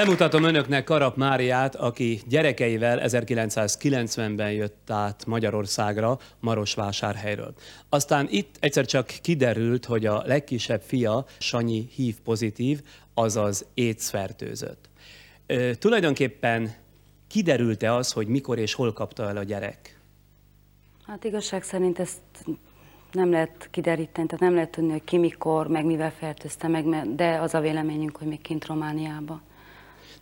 Bemutatom önöknek Karap Máriát, aki gyerekeivel 1990-ben jött át Magyarországra, Marosvásárhelyről. Aztán itt egyszer csak kiderült, hogy a legkisebb fia, Sanyi, hív pozitív, azaz AIDS fertőzött. Ö, tulajdonképpen kiderült-e az, hogy mikor és hol kapta el a gyerek? Hát igazság szerint ezt nem lehet kideríteni, tehát nem lehet tudni, hogy ki mikor, meg mivel fertőzte meg, de az a véleményünk, hogy még kint Romániában.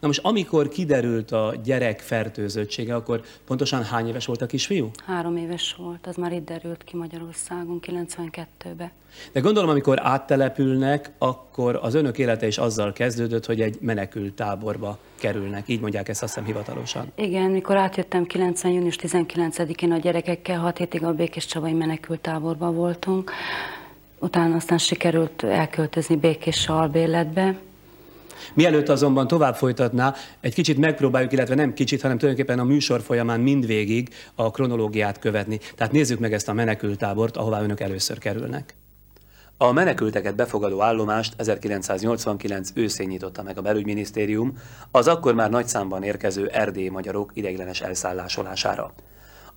Na most amikor kiderült a gyerek fertőzöttsége, akkor pontosan hány éves volt a kisfiú? Három éves volt, az már itt derült ki Magyarországon 92-ben. De gondolom, amikor áttelepülnek, akkor az önök élete is azzal kezdődött, hogy egy menekült táborba kerülnek. Így mondják ezt azt hiszem hivatalosan. Igen, mikor átjöttem 90. június 19-én a gyerekekkel, 6 hétig a Békés Csabai menekült táborba voltunk. Utána aztán sikerült elköltözni Békés albérletbe, Mielőtt azonban tovább folytatná, egy kicsit megpróbáljuk, illetve nem kicsit, hanem tulajdonképpen a műsor folyamán mindvégig a kronológiát követni. Tehát nézzük meg ezt a menekültábort, ahová önök először kerülnek. A menekülteket befogadó állomást 1989 őszén nyitotta meg a belügyminisztérium az akkor már nagy számban érkező erdélyi magyarok ideiglenes elszállásolására.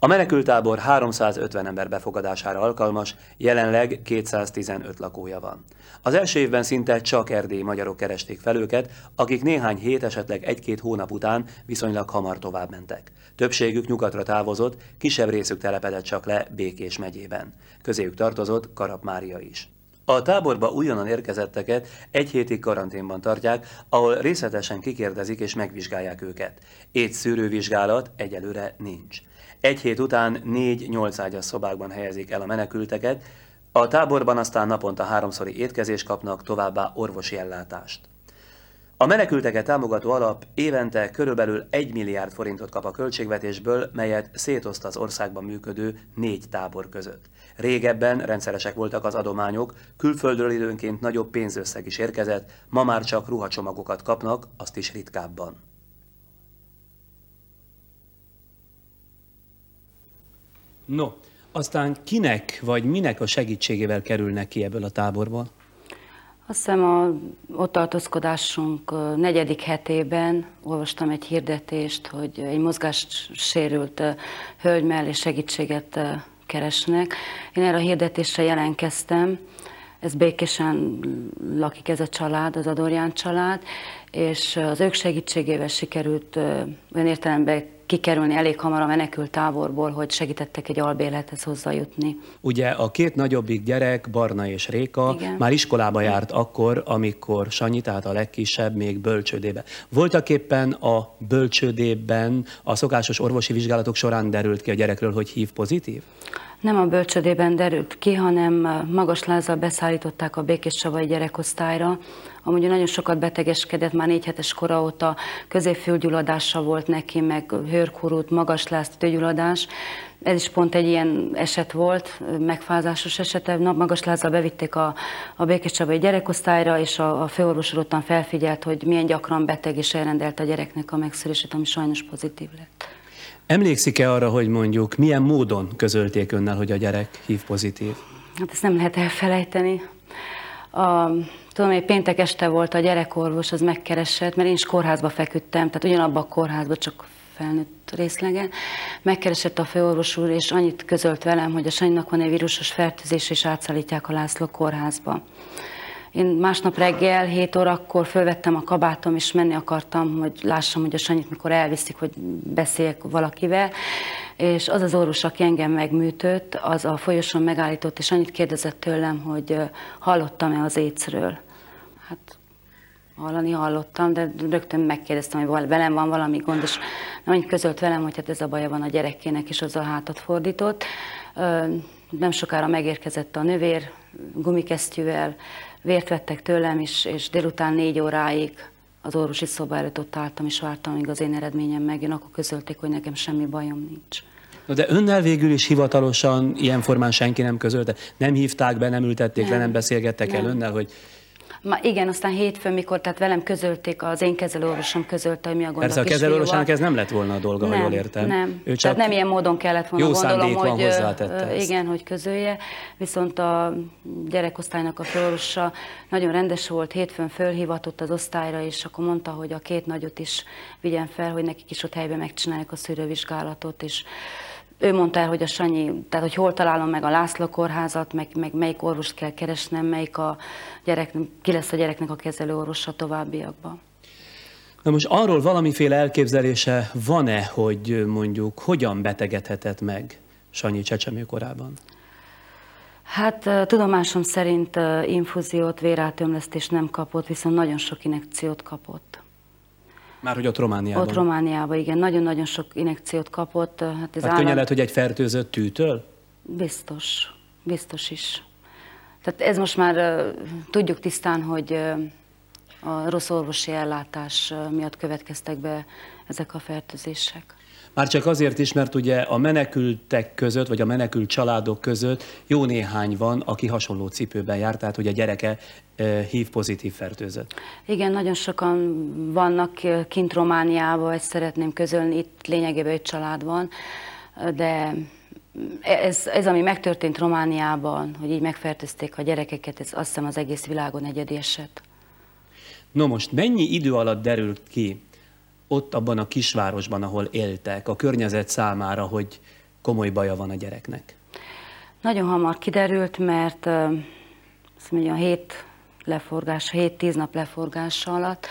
A menekültábor 350 ember befogadására alkalmas, jelenleg 215 lakója van. Az első évben szinte csak erdélyi magyarok keresték fel őket, akik néhány hét, esetleg egy-két hónap után viszonylag hamar tovább mentek. Többségük nyugatra távozott, kisebb részük telepedett csak le Békés megyében. Közéjük tartozott Karap Mária is. A táborba újonnan érkezetteket egy hétig karanténban tartják, ahol részletesen kikérdezik és megvizsgálják őket. Étszűrővizsgálat szűrővizsgálat egyelőre nincs. Egy hét után négy nyolcágyas szobákban helyezik el a menekülteket, a táborban aztán naponta háromszori étkezést kapnak, továbbá orvosi ellátást. A menekülteket támogató alap évente körülbelül 1 milliárd forintot kap a költségvetésből, melyet szétoszt az országban működő négy tábor között. Régebben rendszeresek voltak az adományok, külföldről időnként nagyobb pénzösszeg is érkezett, ma már csak ruhacsomagokat kapnak, azt is ritkábban. No, aztán kinek vagy minek a segítségével kerülnek ki ebből a táborból? Azt hiszem a ott tartózkodásunk negyedik hetében olvastam egy hirdetést, hogy egy mozgást sérült hölgy mellé segítséget keresnek. Én erre a hirdetésre jelentkeztem, ez békésen lakik ez a család, az Adorján család, és az ők segítségével sikerült olyan értelemben kikerülni elég hamar a menekült táborból, hogy segítettek egy albélethez hozzájutni. Ugye a két nagyobbik gyerek, Barna és Réka, Igen. már iskolába járt akkor, amikor Sanyi, tehát a legkisebb, még bölcsődébe. Voltak éppen a bölcsődében a szokásos orvosi vizsgálatok során derült ki a gyerekről, hogy hív pozitív? Nem a bölcsödében derült ki, hanem magas lázzal beszállították a Békés Savai gyerekosztályra. Amúgy nagyon sokat betegeskedett, már négy hetes kora óta középfülgyulladása volt neki, meg hőrkurút, magas láz, tőgyulladás. Ez is pont egy ilyen eset volt, megfázásos eset. Magas lázzal bevitték a, a Békés Csabai gyerekosztályra, és a, a főorvos felfigyelt, hogy milyen gyakran beteg, és elrendelt a gyereknek a megszűrését, ami sajnos pozitív lett. Emlékszik-e arra, hogy mondjuk milyen módon közölték önnel, hogy a gyerek hív pozitív? Hát ezt nem lehet elfelejteni. A, tudom, hogy péntek este volt a gyerekorvos, az megkeresett, mert én is kórházba feküdtem, tehát ugyanabban a kórházban, csak felnőtt részlegen. Megkeresett a főorvos úr, és annyit közölt velem, hogy a Sanyinak van egy vírusos fertőzés, és átszállítják a László kórházba. Én másnap reggel, 7 órakor fölvettem a kabátom, és menni akartam, hogy lássam, hogy a Sanyit mikor elviszik, hogy beszéljek valakivel. És az az orvos, aki engem megműtött, az a folyosón megállított, és annyit kérdezett tőlem, hogy hallottam-e az écről. Hát hallani hallottam, de rögtön megkérdeztem, hogy velem van valami gond, és annyit közölt velem, hogy hát ez a baja van a gyerekének, és az a hátat fordított. Nem sokára megérkezett a növér gumikesztyűvel, vért vettek tőlem, és, és délután négy óráig az orvosi szoba előtt ott álltam, és vártam, amíg az én eredményem megjön, akkor közölték, hogy nekem semmi bajom nincs. No, de önnel végül is hivatalosan ilyen formán senki nem közölte? Nem hívták be, nem ültették nem. le, nem beszélgettek nem. el önnel, hogy Ma igen, aztán hétfőn, mikor tehát velem közölték, az én kezelőorvosom közölte, hogy mi a gond Persze a kezelőorvosának ez nem lett volna a dolga, nem, ha jól értem. Nem, ő csak tehát nem ilyen módon kellett volna jó gondolom, van hogy hozzátette ezt. igen, hogy közölje, viszont a gyerekosztálynak a főorvosa nagyon rendes volt, hétfőn fölhivatott az osztályra, és akkor mondta, hogy a két nagyot is vigyen fel, hogy nekik is ott helyben megcsinálják a szűrővizsgálatot, és ő mondta el, hogy a Sanyi, tehát hogy hol találom meg a László kórházat, meg, meg melyik orvost kell keresnem, melyik a gyerek, ki lesz a gyereknek a kezelőorvosa továbbiakban. Na most arról valamiféle elképzelése van-e, hogy mondjuk hogyan betegedhetett meg Sanyi csecsemő korában? Hát tudomásom szerint infúziót, vérátömlesztést nem kapott, viszont nagyon sok inekciót kapott. Már hogy ott Romániában? Ott Romániában, igen. Nagyon-nagyon sok inekciót kapott. Hát ez hát állam... lehet, hogy egy fertőzött tűtől? Biztos. Biztos is. Tehát ez most már uh, tudjuk tisztán, hogy uh, a rossz orvosi ellátás uh, miatt következtek be ezek a fertőzések. Már csak azért is, mert ugye a menekültek között, vagy a menekült családok között jó néhány van, aki hasonló cipőben jár, tehát hogy a gyereke hív pozitív fertőzött. Igen, nagyon sokan vannak kint Romániában, ezt szeretném közölni, itt lényegében egy család van, de ez, ez, ami megtörtént Romániában, hogy így megfertőzték a gyerekeket, ez azt hiszem az egész világon egyedi eset. No most mennyi idő alatt derült ki ott abban a kisvárosban, ahol éltek, a környezet számára, hogy komoly baja van a gyereknek? Nagyon hamar kiderült, mert azt mondja, hét leforgás, 7-10 nap leforgása alatt,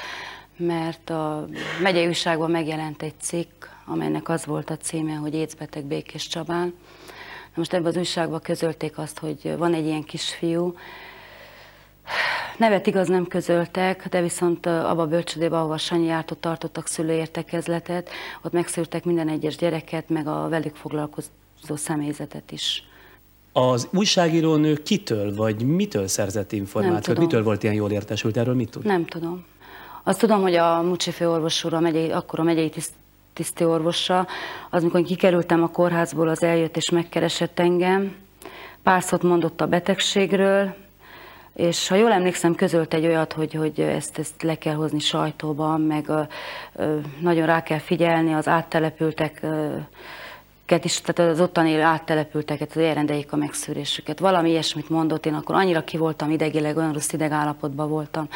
mert a megyei újságban megjelent egy cikk, amelynek az volt a címe, hogy écbeteg Békés Csabán. Most ebben az újságban közölték azt, hogy van egy ilyen kisfiú, Nevet igaz nem közöltek, de viszont abba a bölcsödébe, ahova Sanyi járt, ott tartottak szülőértekezletet, ott megszűrtek minden egyes gyereket, meg a velük foglalkozó személyzetet is. Az újságírónő kitől vagy mitől szerzett információt? Mitől volt ilyen jól értesült? Erről mit tud? Nem tudom. Azt tudom, hogy a Mucsi főorvos úr, a megyei, akkor a megyei tiszt, tiszti orvosa, az, mikor kikerültem a kórházból, az eljött és megkeresett engem. Pár szót mondott a betegségről, és ha jól emlékszem, közölt egy olyat, hogy, hogy ezt, ezt le kell hozni sajtóban, meg ö, ö, nagyon rá kell figyelni az áttelepültek ö, is, tehát az ottan élő áttelepülteket, az elrendeljék a megszűrésüket. Valami ilyesmit mondott, én akkor annyira ki voltam idegileg, olyan rossz idegállapotban voltam.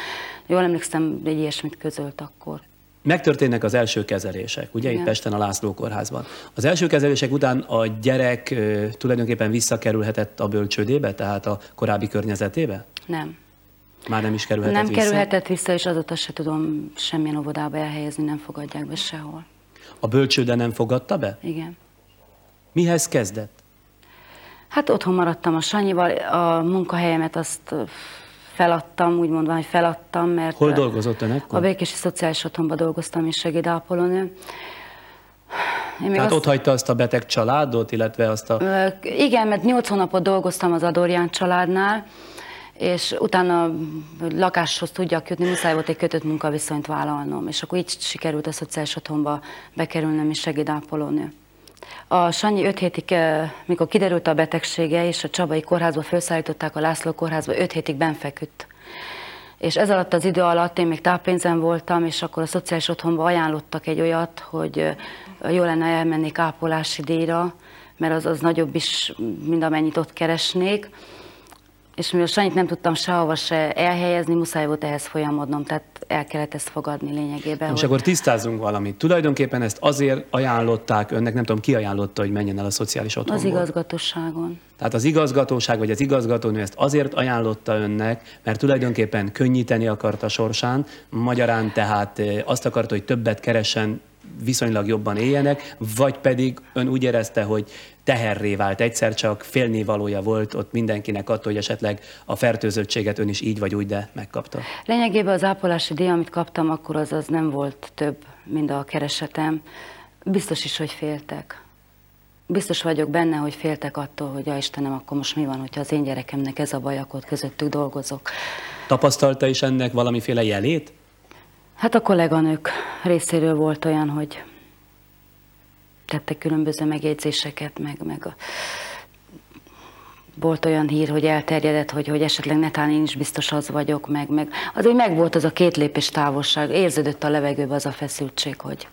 Jól emlékszem, egy ilyesmit közölt akkor. Megtörténnek az első kezelések, ugye Igen. itt Pesten a László kórházban. Az első kezelések után a gyerek tulajdonképpen visszakerülhetett a bölcsődébe, tehát a korábbi környezetébe? Nem. Már nem is kerülhetett nem vissza? Nem kerülhetett vissza, és azóta se tudom semmilyen óvodába elhelyezni, nem fogadják be sehol. A bölcsőde nem fogadta be? Igen. Mihez kezdett? Hát otthon maradtam a Sanyival, a munkahelyemet azt feladtam, úgy mondva, hogy feladtam, mert... Hol dolgozott ön ekkor? A Békési Szociális Otthonban dolgoztam, mint segédápolónő. Én Tehát azt... ott hagyta azt a beteg családot, illetve azt a... Igen, mert nyolc hónapot dolgoztam az Adorján családnál, és utána lakáshoz tudjak jutni, muszáj volt egy kötött munkaviszonyt vállalnom, és akkor így sikerült a szociális otthonba bekerülnem, és segédápolónő. A Sanyi öt hétig, eh, mikor kiderült a betegsége, és a Csabai kórházba felszállították a László kórházba, öt hétig benfeküdt. És ez alatt az idő alatt én még táppénzen voltam, és akkor a szociális otthonba ajánlottak egy olyat, hogy eh, jó lenne elmenni ápolási díjra, mert az, az nagyobb is, mint amennyit ott keresnék és mivel Sanyit nem tudtam sehova se elhelyezni, muszáj volt ehhez folyamodnom, tehát el kellett ezt fogadni lényegében. Most hogy... akkor tisztázunk valamit. Tulajdonképpen ezt azért ajánlották önnek, nem tudom, ki ajánlotta, hogy menjen el a szociális otthonból? Az igazgatóságon. Tehát az igazgatóság vagy az igazgatónő ezt azért ajánlotta önnek, mert tulajdonképpen könnyíteni akarta sorsán, magyarán tehát eh, azt akarta, hogy többet keressen viszonylag jobban éljenek, vagy pedig ön úgy érezte, hogy teherré vált egyszer csak, félnivalója volt ott mindenkinek attól, hogy esetleg a fertőzöttséget ön is így vagy úgy, de megkapta. Lényegében az ápolási díj, amit kaptam, akkor az, az nem volt több, mint a keresetem. Biztos is, hogy féltek. Biztos vagyok benne, hogy féltek attól, hogy ja Istenem, akkor most mi van, hogyha az én gyerekemnek ez a baj, akkor közöttük dolgozok. Tapasztalta is ennek valamiféle jelét? Hát a kolléganők részéről volt olyan, hogy tettek különböző megjegyzéseket, meg, meg a, volt olyan hír, hogy elterjedett, hogy, hogy esetleg netán én is biztos az vagyok, meg, meg azért meg volt az a két lépés távolság, érződött a levegőbe az a feszültség, hogy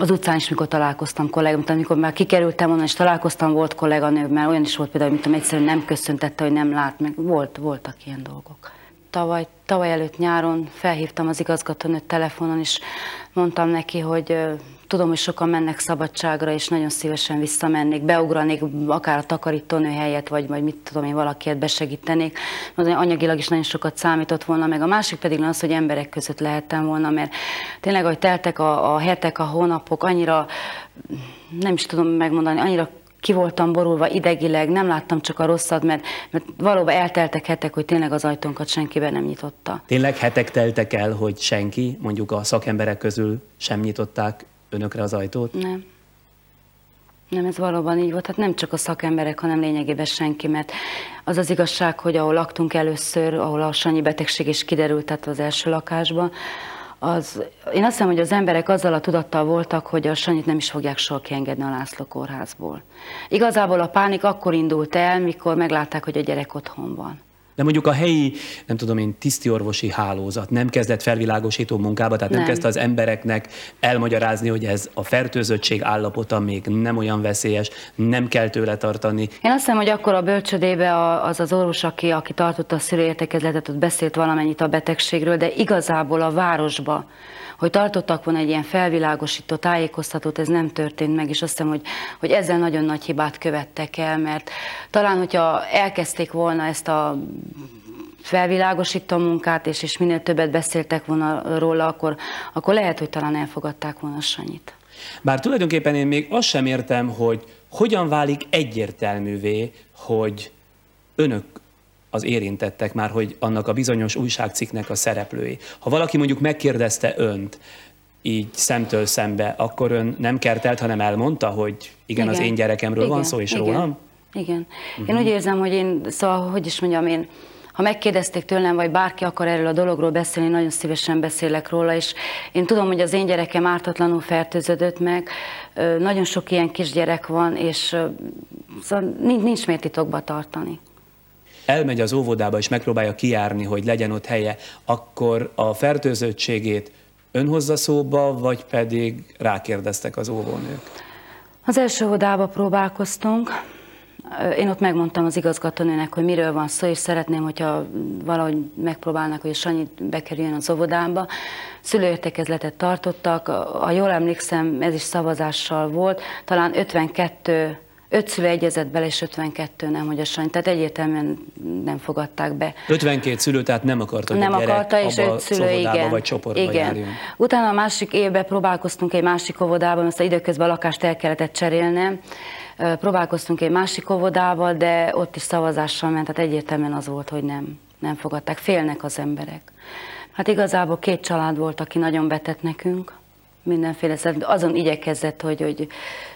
az utcán is, mikor találkoztam kollégám, amikor már kikerültem onnan, és találkoztam, volt kolléganő, mert olyan is volt például, mint egyszerűen nem köszöntette, hogy nem lát, meg volt, voltak ilyen dolgok. Tavaly, tavaly előtt nyáron felhívtam az igazgatónőt telefonon, és mondtam neki, hogy tudom, hogy sokan mennek szabadságra, és nagyon szívesen visszamennék, beugranék akár a takarítónő helyet, vagy, vagy mit tudom én, valakiért besegítenék. Az anyagilag is nagyon sokat számított volna, meg a másik pedig az, hogy emberek között lehettem volna, mert tényleg, hogy teltek a, a hetek, a hónapok, annyira, nem is tudom megmondani, annyira ki voltam borulva idegileg, nem láttam csak a rosszat, mert, mert valóban elteltek hetek, hogy tényleg az ajtónkat senkiben nem nyitotta. Tényleg hetek teltek el, hogy senki, mondjuk a szakemberek közül sem nyitották önökre az ajtót? Nem. Nem, ez valóban így volt. Hát nem csak a szakemberek, hanem lényegében senki, mert az az igazság, hogy ahol laktunk először, ahol a Sanyi betegség is kiderült, tehát az első lakásban, az, én azt hiszem, hogy az emberek azzal a tudattal voltak, hogy a Sanyit nem is fogják soha kiengedni a László kórházból. Igazából a pánik akkor indult el, mikor meglátták, hogy a gyerek otthon van. De mondjuk a helyi, nem tudom én, tisztiorvosi hálózat nem kezdett felvilágosító munkába, tehát nem, nem kezdte az embereknek elmagyarázni, hogy ez a fertőzöttség állapota még nem olyan veszélyes, nem kell tőle tartani. Én azt hiszem, hogy akkor a bölcsödébe az az orvos, aki, aki tartotta a szülőértekezletet, ott beszélt valamennyit a betegségről, de igazából a városba hogy tartottak volna egy ilyen felvilágosító tájékoztatót, ez nem történt meg, és azt hiszem, hogy, hogy ezzel nagyon nagy hibát követtek el, mert talán, hogyha elkezdték volna ezt a felvilágosító munkát, és, és minél többet beszéltek volna róla, akkor, akkor lehet, hogy talán elfogadták volna Sanyit. Bár tulajdonképpen én még azt sem értem, hogy hogyan válik egyértelművé, hogy önök az érintettek már, hogy annak a bizonyos újságcikknek a szereplői. Ha valaki mondjuk megkérdezte önt, így szemtől szembe, akkor ön nem kertelt, hanem elmondta, hogy igen, igen. az én gyerekemről igen. van szó, és igen. rólam? Igen. Uh-huh. Én úgy érzem, hogy én, szóval, hogy is mondjam, én ha megkérdezték tőlem, vagy bárki akar erről a dologról beszélni, nagyon szívesen beszélek róla, és én tudom, hogy az én gyerekem ártatlanul fertőződött meg, nagyon sok ilyen kisgyerek van, és szóval nincs, nincs miért titokba tartani elmegy az óvodába és megpróbálja kiárni, hogy legyen ott helye, akkor a fertőzöttségét ön szóba, vagy pedig rákérdeztek az óvónők? Az első óvodába próbálkoztunk. Én ott megmondtam az igazgatónőnek, hogy miről van szó, és szeretném, hogyha valahogy megpróbálnak, hogy Sanyi bekerüljön az óvodába. Szülőértekezletet tartottak, ha jól emlékszem, ez is szavazással volt, talán 52 Öt szülő egyezett bele, és 52 nem, hogy a Sanyi. Tehát egyértelműen nem fogadták be. 52 szülő, tehát nem akarta, hogy Nem akarta, és öt szülő, igen. vagy csoportba igen. járjon. Utána a másik évben próbálkoztunk egy másik óvodában, aztán időközben a lakást el kellett cserélnem. Próbálkoztunk egy másik óvodába, de ott is szavazással ment, tehát egyértelműen az volt, hogy nem, nem fogadták. Félnek az emberek. Hát igazából két család volt, aki nagyon betett nekünk mindenféle, azon igyekezett, hogy, hogy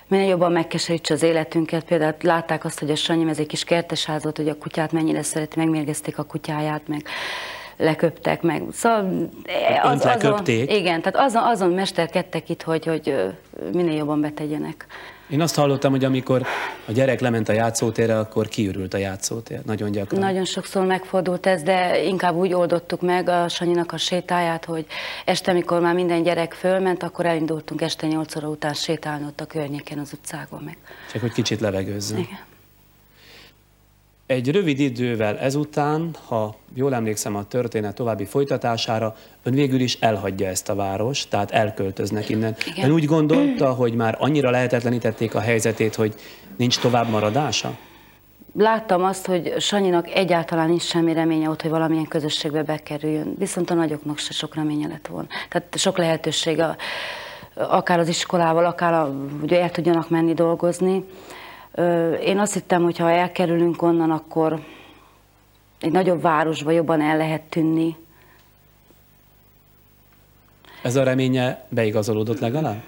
minél jobban megkeserítse az életünket. Például látták azt, hogy a Sanyi ez egy kis kertesház volt, hogy a kutyát mennyire szereti, megmérgezték a kutyáját, meg leköptek meg. Szóval az, azon, igen, tehát azon, azon mesterkedtek itt, hogy, hogy minél jobban betegyenek. Én azt hallottam, hogy amikor a gyerek lement a játszótérre, akkor kiürült a játszótér. Nagyon gyakran. Nagyon sokszor megfordult ez, de inkább úgy oldottuk meg a Sanyinak a sétáját, hogy este, mikor már minden gyerek fölment, akkor elindultunk este 8 óra után sétálni ott a környéken az utcákon meg. Csak hogy kicsit levegőzzön. Igen. Egy rövid idővel ezután, ha jól emlékszem a történet további folytatására, ön végül is elhagyja ezt a város, tehát elköltöznek innen. Igen. Ön úgy gondolta, hogy már annyira lehetetlenítették a helyzetét, hogy nincs tovább maradása? Láttam azt, hogy Sanyinak egyáltalán nincs semmi reménye ott, hogy valamilyen közösségbe bekerüljön. Viszont a nagyoknak se sok reménye lett volna. Tehát sok lehetősége, akár az iskolával, akár a, hogy el tudjanak menni dolgozni. Én azt hittem, hogy ha elkerülünk onnan, akkor egy nagyobb városba jobban el lehet tűnni. Ez a reménye beigazolódott legalább?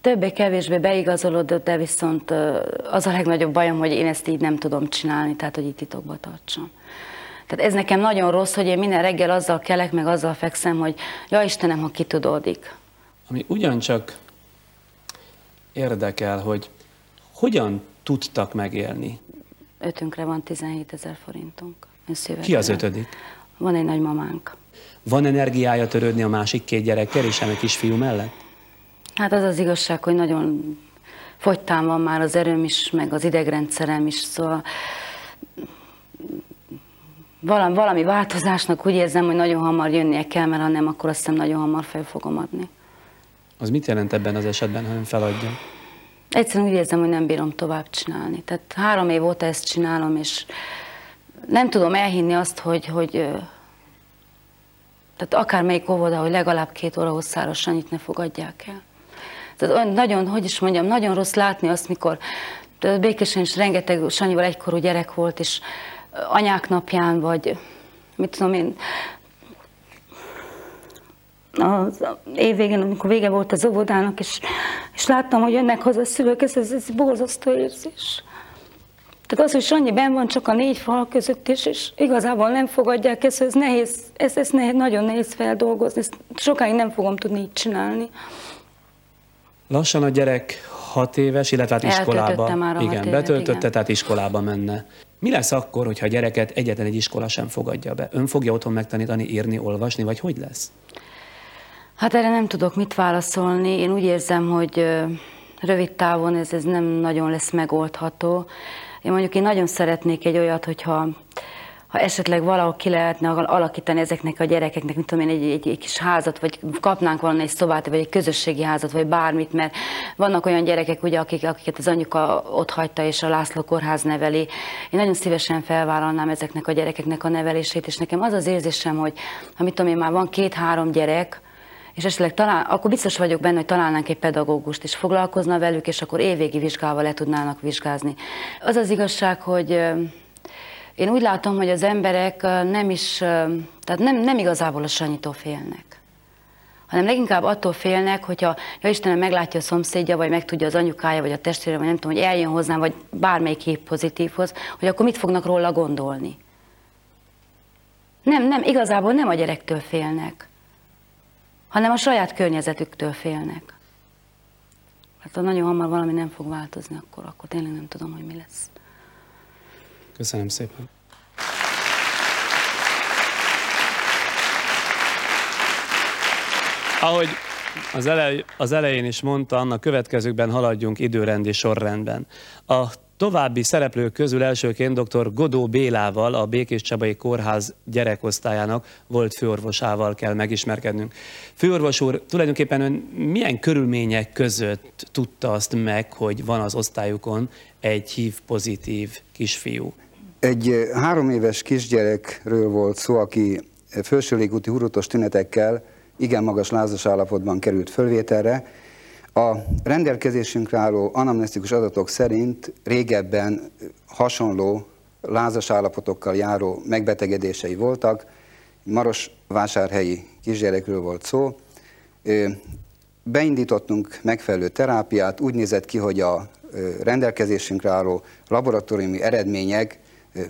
Többé-kevésbé beigazolódott, de viszont az a legnagyobb bajom, hogy én ezt így nem tudom csinálni, tehát hogy itt titokba tartsam. Tehát ez nekem nagyon rossz, hogy én minden reggel azzal kelek, meg azzal fekszem, hogy ja Istenem, ha kitudódik. Ami ugyancsak érdekel, hogy hogyan tudtak megélni? ötünkre van 17 ezer forintunk. Ki az ötödik? Van egy nagymamánk. Van energiája törődni a másik két gyerekkel és egy kisfiú mellett? Hát az az igazság, hogy nagyon fogytán van már az erőm is, meg az idegrendszerem is, szóval valami, valami változásnak úgy érzem, hogy nagyon hamar jönnie kell, mert ha nem, akkor azt hiszem nagyon hamar fel fogom adni. Az mit jelent ebben az esetben, ha ön feladja? Egyszerűen úgy érzem, hogy nem bírom tovább csinálni. Tehát három év óta ezt csinálom, és nem tudom elhinni azt, hogy, hogy tehát akármelyik óvoda, hogy legalább két óra hosszára Sanyit ne fogadják el. Tehát nagyon, hogy is mondjam, nagyon rossz látni azt, mikor Békésen is rengeteg Sanyival egykorú gyerek volt, és anyák napján, vagy mit tudom én, az év végén, amikor vége volt az óvodának, és, és láttam, hogy jönnek haza a szülők, ez, ez, ez borzasztó érzés. Tehát az, hogy Sanyi ben van csak a négy fal között is, és igazából nem fogadják ezt, ez nehéz, ez, ez nehéz, nagyon nehéz feldolgozni, ezt sokáig nem fogom tudni így csinálni. Lassan a gyerek hat éves, illetve hát iskolába. Már igen, évet, betöltötte, igen. tehát iskolába menne. Mi lesz akkor, hogyha a gyereket egyetlen egy iskola sem fogadja be? Ön fogja otthon megtanítani, írni, olvasni, vagy hogy lesz? Hát erre nem tudok mit válaszolni. Én úgy érzem, hogy rövid távon ez, ez nem nagyon lesz megoldható. Én mondjuk én nagyon szeretnék egy olyat, hogyha ha esetleg valahol ki lehetne alakítani ezeknek a gyerekeknek, mint tudom én, egy, egy, egy kis házat, vagy kapnánk valami egy szobát, vagy egy közösségi házat, vagy bármit, mert vannak olyan gyerekek, ugye, akik, akiket az anyuka ott hagyta, és a László kórház neveli. Én nagyon szívesen felvállalnám ezeknek a gyerekeknek a nevelését, és nekem az az érzésem, hogy ha tudom én, már van két-három gyerek, és esetleg talán, akkor biztos vagyok benne, hogy találnánk egy pedagógust, és foglalkozna velük, és akkor évvégi vizsgával le tudnának vizsgázni. Az az igazság, hogy én úgy látom, hogy az emberek nem is, tehát nem, nem igazából a Sanyitól félnek hanem leginkább attól félnek, hogyha ja Istenem meglátja a szomszédja, vagy megtudja az anyukája, vagy a testvére, vagy nem tudom, hogy eljön hozzám, vagy bármelyik hív pozitívhoz, hogy akkor mit fognak róla gondolni. Nem, nem, igazából nem a gyerektől félnek, hanem a saját környezetüktől félnek. Hát ha nagyon hamar valami nem fog változni, akkor, akkor tényleg nem tudom, hogy mi lesz. Köszönöm szépen. Ahogy az, elej, az elején is mondtam, a következőkben haladjunk időrendi sorrendben. A további szereplők közül elsőként dr. Godó Bélával, a Békés Csabai Kórház gyerekosztályának volt főorvosával kell megismerkednünk. Főorvos úr, tulajdonképpen ön milyen körülmények között tudta azt meg, hogy van az osztályukon egy HIV pozitív kisfiú? Egy három éves kisgyerekről volt szó, aki felső légúti hurutos tünetekkel igen magas lázas állapotban került fölvételre. A rendelkezésünkre álló anamnesztikus adatok szerint régebben hasonló lázas állapotokkal járó megbetegedései voltak. Maros vásárhelyi kisgyerekről volt szó. Beindítottunk megfelelő terápiát, úgy nézett ki, hogy a rendelkezésünkre álló laboratóriumi eredmények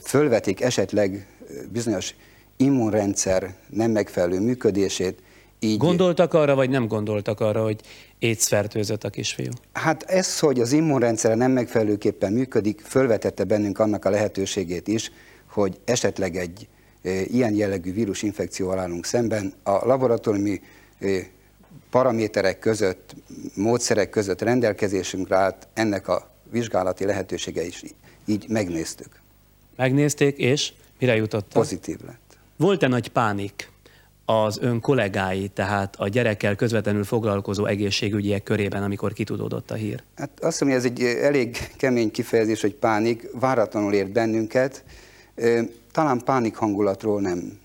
fölvetik esetleg bizonyos immunrendszer nem megfelelő működését. Így... Gondoltak arra, vagy nem gondoltak arra, hogy AIDS fertőzött a kisfiú? Hát ez, hogy az immunrendszer nem megfelelőképpen működik, fölvetette bennünk annak a lehetőségét is, hogy esetleg egy ilyen jellegű vírusinfekcióval állunk szemben. A laboratóriumi paraméterek között, módszerek között rendelkezésünkre állt ennek a vizsgálati lehetősége is így megnéztük. Megnézték, és mire jutottak? Pozitív lett. Volt-e nagy pánik az ön kollégái, tehát a gyerekkel közvetlenül foglalkozó egészségügyiek körében, amikor kitudódott a hír? Hát azt hiszem, ez egy elég kemény kifejezés, hogy pánik, váratlanul ért bennünket. Talán pánik hangulatról nem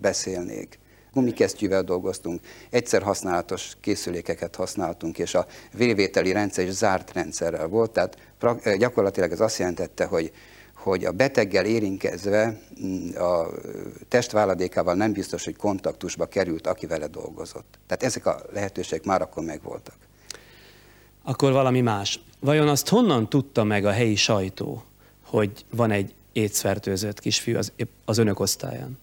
beszélnék. Gumikesztyűvel dolgoztunk, egyszer használatos készülékeket használtunk, és a vérvételi rendszer is zárt rendszerrel volt, tehát gyakorlatilag ez azt jelentette, hogy hogy a beteggel érinkezve mm, a testváladékával nem biztos, hogy kontaktusba került, aki vele dolgozott. Tehát ezek a lehetőségek már akkor megvoltak. Akkor valami más. Vajon azt honnan tudta meg a helyi sajtó, hogy van egy étszfertőzött kisfiú az, az önök osztályán?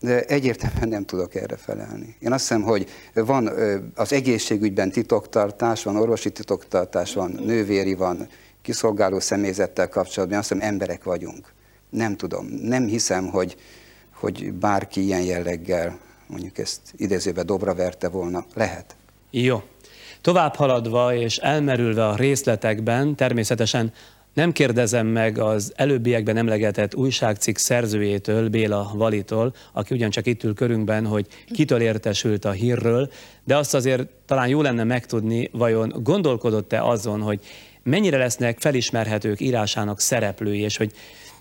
De egyértelműen nem tudok erre felelni. Én azt hiszem, hogy van az egészségügyben titoktartás, van orvosi titoktartás, van nővéri, van kiszolgáló személyzettel kapcsolatban, azt hiszem emberek vagyunk. Nem tudom, nem hiszem, hogy, hogy bárki ilyen jelleggel, mondjuk ezt idézőbe dobra verte volna. Lehet. Jó. Tovább haladva és elmerülve a részletekben, természetesen nem kérdezem meg az előbbiekben emlegetett újságcikk szerzőjétől, Béla Valitól, aki ugyancsak itt ül körünkben, hogy kitől értesült a hírről, de azt azért talán jó lenne megtudni, vajon gondolkodott-e azon, hogy mennyire lesznek felismerhetők írásának szereplői, és hogy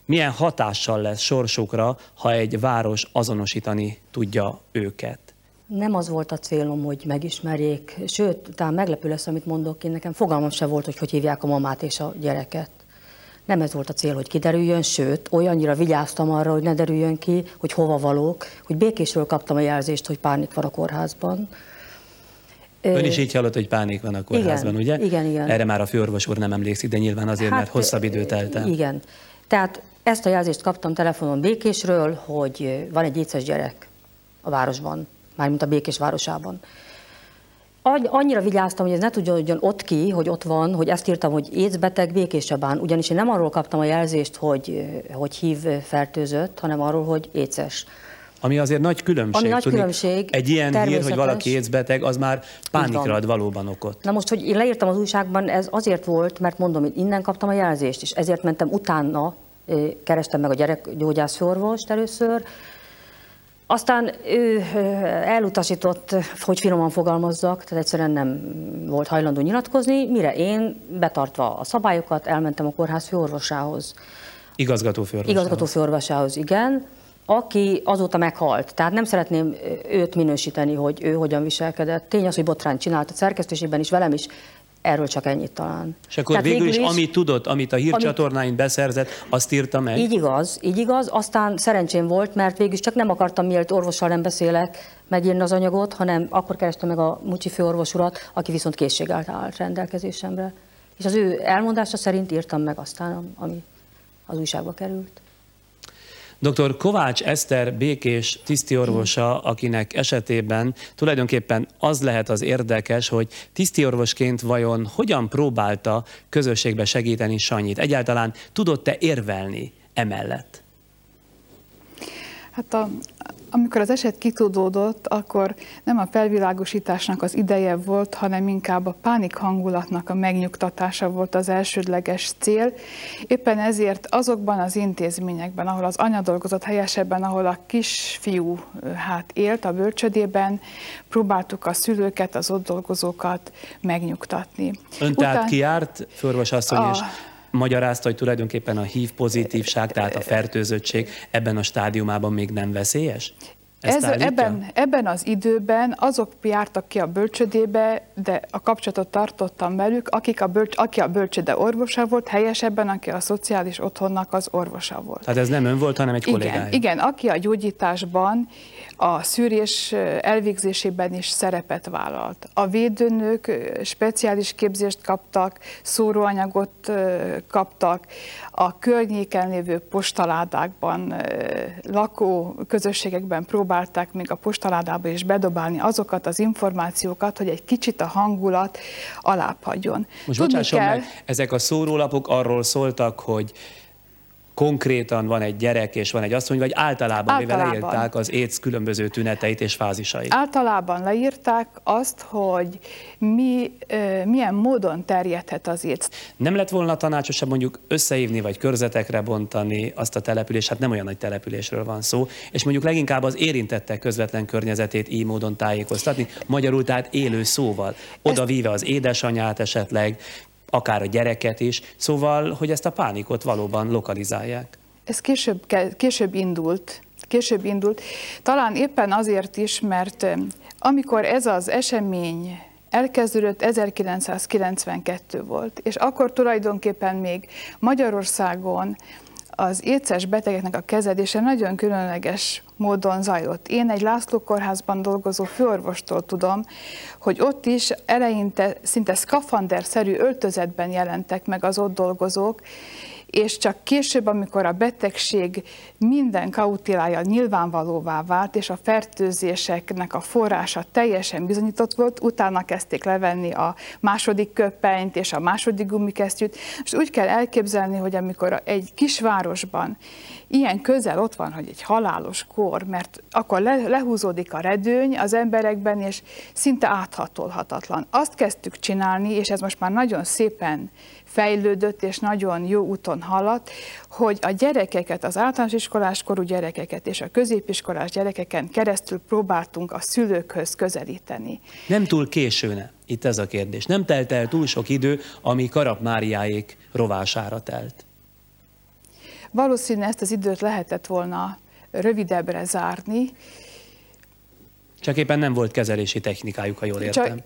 milyen hatással lesz sorsukra, ha egy város azonosítani tudja őket. Nem az volt a célom, hogy megismerjék, sőt, talán meglepő lesz, amit mondok, én nekem fogalmam se volt, hogy hogy hívják a mamát és a gyereket. Nem ez volt a cél, hogy kiderüljön, sőt, olyannyira vigyáztam arra, hogy ne derüljön ki, hogy hova valók, hogy békésről kaptam a jelzést, hogy pánik van a kórházban. Ön is így hallott, hogy pánik van a kórházban, igen, ugye? Igen, igen. Erre már a főorvos úr nem emlékszik, de nyilván azért, hát, mert hosszabb idő telt el. Igen. Tehát ezt a jelzést kaptam telefonon Békésről, hogy van egy éces gyerek a városban, mármint a Békés városában annyira vigyáztam, hogy ez ne tudjon ott ki, hogy ott van, hogy ezt írtam, hogy écbeteg békésebán, ugyanis én nem arról kaptam a jelzést, hogy, hogy hív fertőzött, hanem arról, hogy éces. Ami azért nagy különbség. Ami nagy tudni, különbség. Egy ilyen hír, hogy valaki écbeteg, az már pánikra ad valóban okot. Na most, hogy én leírtam az újságban, ez azért volt, mert mondom, hogy innen kaptam a jelzést, és ezért mentem utána, kerestem meg a gyerekgyógyászorvost először, aztán ő elutasított, hogy finoman fogalmazzak, tehát egyszerűen nem volt hajlandó nyilatkozni, mire én, betartva a szabályokat, elmentem a kórház főorvosához. Igazgató főorvosához. Igazgató főorvosához, igen, aki azóta meghalt. Tehát nem szeretném őt minősíteni, hogy ő hogyan viselkedett. Tény az, hogy botrányt csinált a szerkesztésében is, velem is Erről csak ennyit talán. És akkor Tehát végül is, is, amit tudott, amit a hírcsatornáin amit, beszerzett, azt írta meg? Így igaz, így igaz. Aztán szerencsém volt, mert végül is csak nem akartam, mielőtt orvossal nem beszélek, megírni az anyagot, hanem akkor kerestem meg a Mucsi főorvos urat, aki viszont készséggel állt rendelkezésemre. És az ő elmondása szerint írtam meg aztán, ami az újságba került. Dr. Kovács Eszter békés tisztiorvosa, akinek esetében tulajdonképpen az lehet az érdekes, hogy tisztiorvosként vajon hogyan próbálta közösségbe segíteni Sanyit? Egyáltalán tudott-e érvelni emellett? Hát a, amikor az eset kitudódott, akkor nem a felvilágosításnak az ideje volt, hanem inkább a pánik hangulatnak a megnyugtatása volt az elsődleges cél. Éppen ezért azokban az intézményekben, ahol az anya dolgozott helyesebben, ahol a kisfiú hát élt a bölcsödében, próbáltuk a szülőket, az ott dolgozókat megnyugtatni. Ön Után... tehát kiárt, főorvos asszony, a... és magyarázta, hogy tulajdonképpen a HIV pozitívság, tehát a fertőzöttség ebben a stádiumában még nem veszélyes? Ez, ebben, ebben az időben azok jártak ki a bölcsödébe, de a kapcsolatot tartottam velük, akik a bölcs, aki a bölcsöde orvosa volt, helyesebben, aki a szociális otthonnak az orvosa volt. Tehát ez nem ön volt, hanem egy kollégája? Igen, igen aki a gyógyításban a szűrés elvégzésében is szerepet vállalt. A védőnők speciális képzést kaptak, szóróanyagot kaptak, a környéken lévő postaládákban, lakó közösségekben próbálták még a postaládába is bedobálni azokat az információkat, hogy egy kicsit a hangulat alábbhagyjon. Most Tudni kell, meg, ezek a szórólapok arról szóltak, hogy konkrétan van egy gyerek és van egy asszony, vagy általában, általában. mivel leírták az AIDS különböző tüneteit és fázisait? Általában leírták azt, hogy mi, milyen módon terjedhet az AIDS. Nem lett volna tanácsosabb mondjuk összehívni, vagy körzetekre bontani azt a települést, hát nem olyan nagy településről van szó, és mondjuk leginkább az érintettek közvetlen környezetét így módon tájékoztatni, magyarul tehát élő szóval, oda víve az édesanyát esetleg, akár a gyereket is, szóval, hogy ezt a pánikot valóban lokalizálják. Ez később, később indult, később indult, talán éppen azért is, mert amikor ez az esemény elkezdődött 1992 volt, és akkor tulajdonképpen még Magyarországon az éces betegeknek a kezelése nagyon különleges módon zajlott. Én egy László kórházban dolgozó főorvostól tudom, hogy ott is eleinte szinte szkafander-szerű öltözetben jelentek meg az ott dolgozók, és csak később, amikor a betegség minden kautilája nyilvánvalóvá vált, és a fertőzéseknek a forrása teljesen bizonyított volt, utána kezdték levenni a második köpenyt és a második gumikesztyűt. És úgy kell elképzelni, hogy amikor egy kisvárosban ilyen közel ott van, hogy egy halálos kor, mert akkor le, lehúzódik a redőny az emberekben, és szinte áthatolhatatlan. Azt kezdtük csinálni, és ez most már nagyon szépen fejlődött, és nagyon jó úton haladt, hogy a gyerekeket, az általános iskolás korú gyerekeket és a középiskolás gyerekeken keresztül próbáltunk a szülőkhöz közelíteni. Nem túl későne, itt ez a kérdés. Nem telt el túl sok idő, ami Karap Máriáék rovására telt. Valószínűleg ezt az időt lehetett volna rövidebbre zárni. Csak éppen nem volt kezelési technikájuk, ha jól értem. Csak,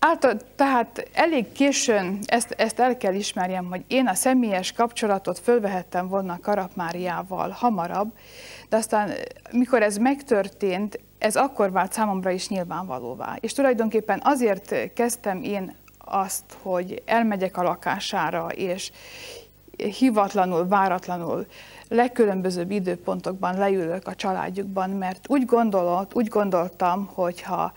által, tehát elég későn ezt, ezt el kell ismerjem, hogy én a személyes kapcsolatot fölvehettem volna Karap Máriával hamarabb, de aztán mikor ez megtörtént, ez akkor vált számomra is nyilvánvalóvá. És tulajdonképpen azért kezdtem én azt, hogy elmegyek a lakására, és, hivatlanul, váratlanul legkülönbözőbb időpontokban leülök a családjukban, mert úgy, gondolott, úgy gondoltam, hogy ha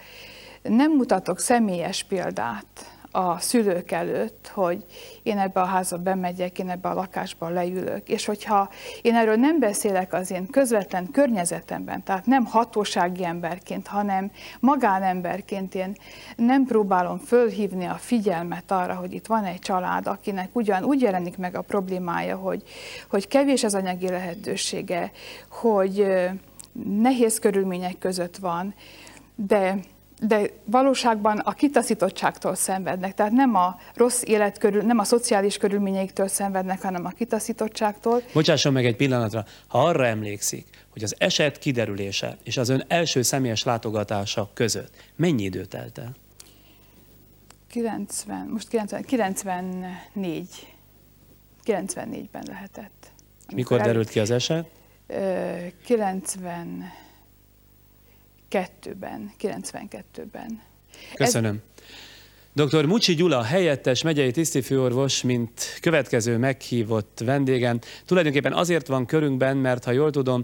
nem mutatok személyes példát, a szülők előtt, hogy én ebbe a házba bemegyek, én ebbe a lakásba leülök. És hogyha én erről nem beszélek az én közvetlen környezetemben, tehát nem hatósági emberként, hanem magánemberként én nem próbálom fölhívni a figyelmet arra, hogy itt van egy család, akinek ugyan úgy jelenik meg a problémája, hogy, hogy kevés az anyagi lehetősége, hogy nehéz körülmények között van, de de valóságban a kitaszítottságtól szenvednek. Tehát nem a rossz élet körül, nem a szociális körülményeiktől szenvednek, hanem a kitaszítottságtól. Bocsásson meg egy pillanatra, ha arra emlékszik, hogy az eset kiderülése és az ön első személyes látogatása között mennyi idő telt el? 90, most 90, 94. 94-ben lehetett. Mikor derült ki az eset? 90 92-ben, 92-ben. Köszönöm. Ez... Dr. Mucsi Gyula, helyettes megyei tisztifőorvos, mint következő meghívott vendégem. Tulajdonképpen azért van körünkben, mert ha jól tudom,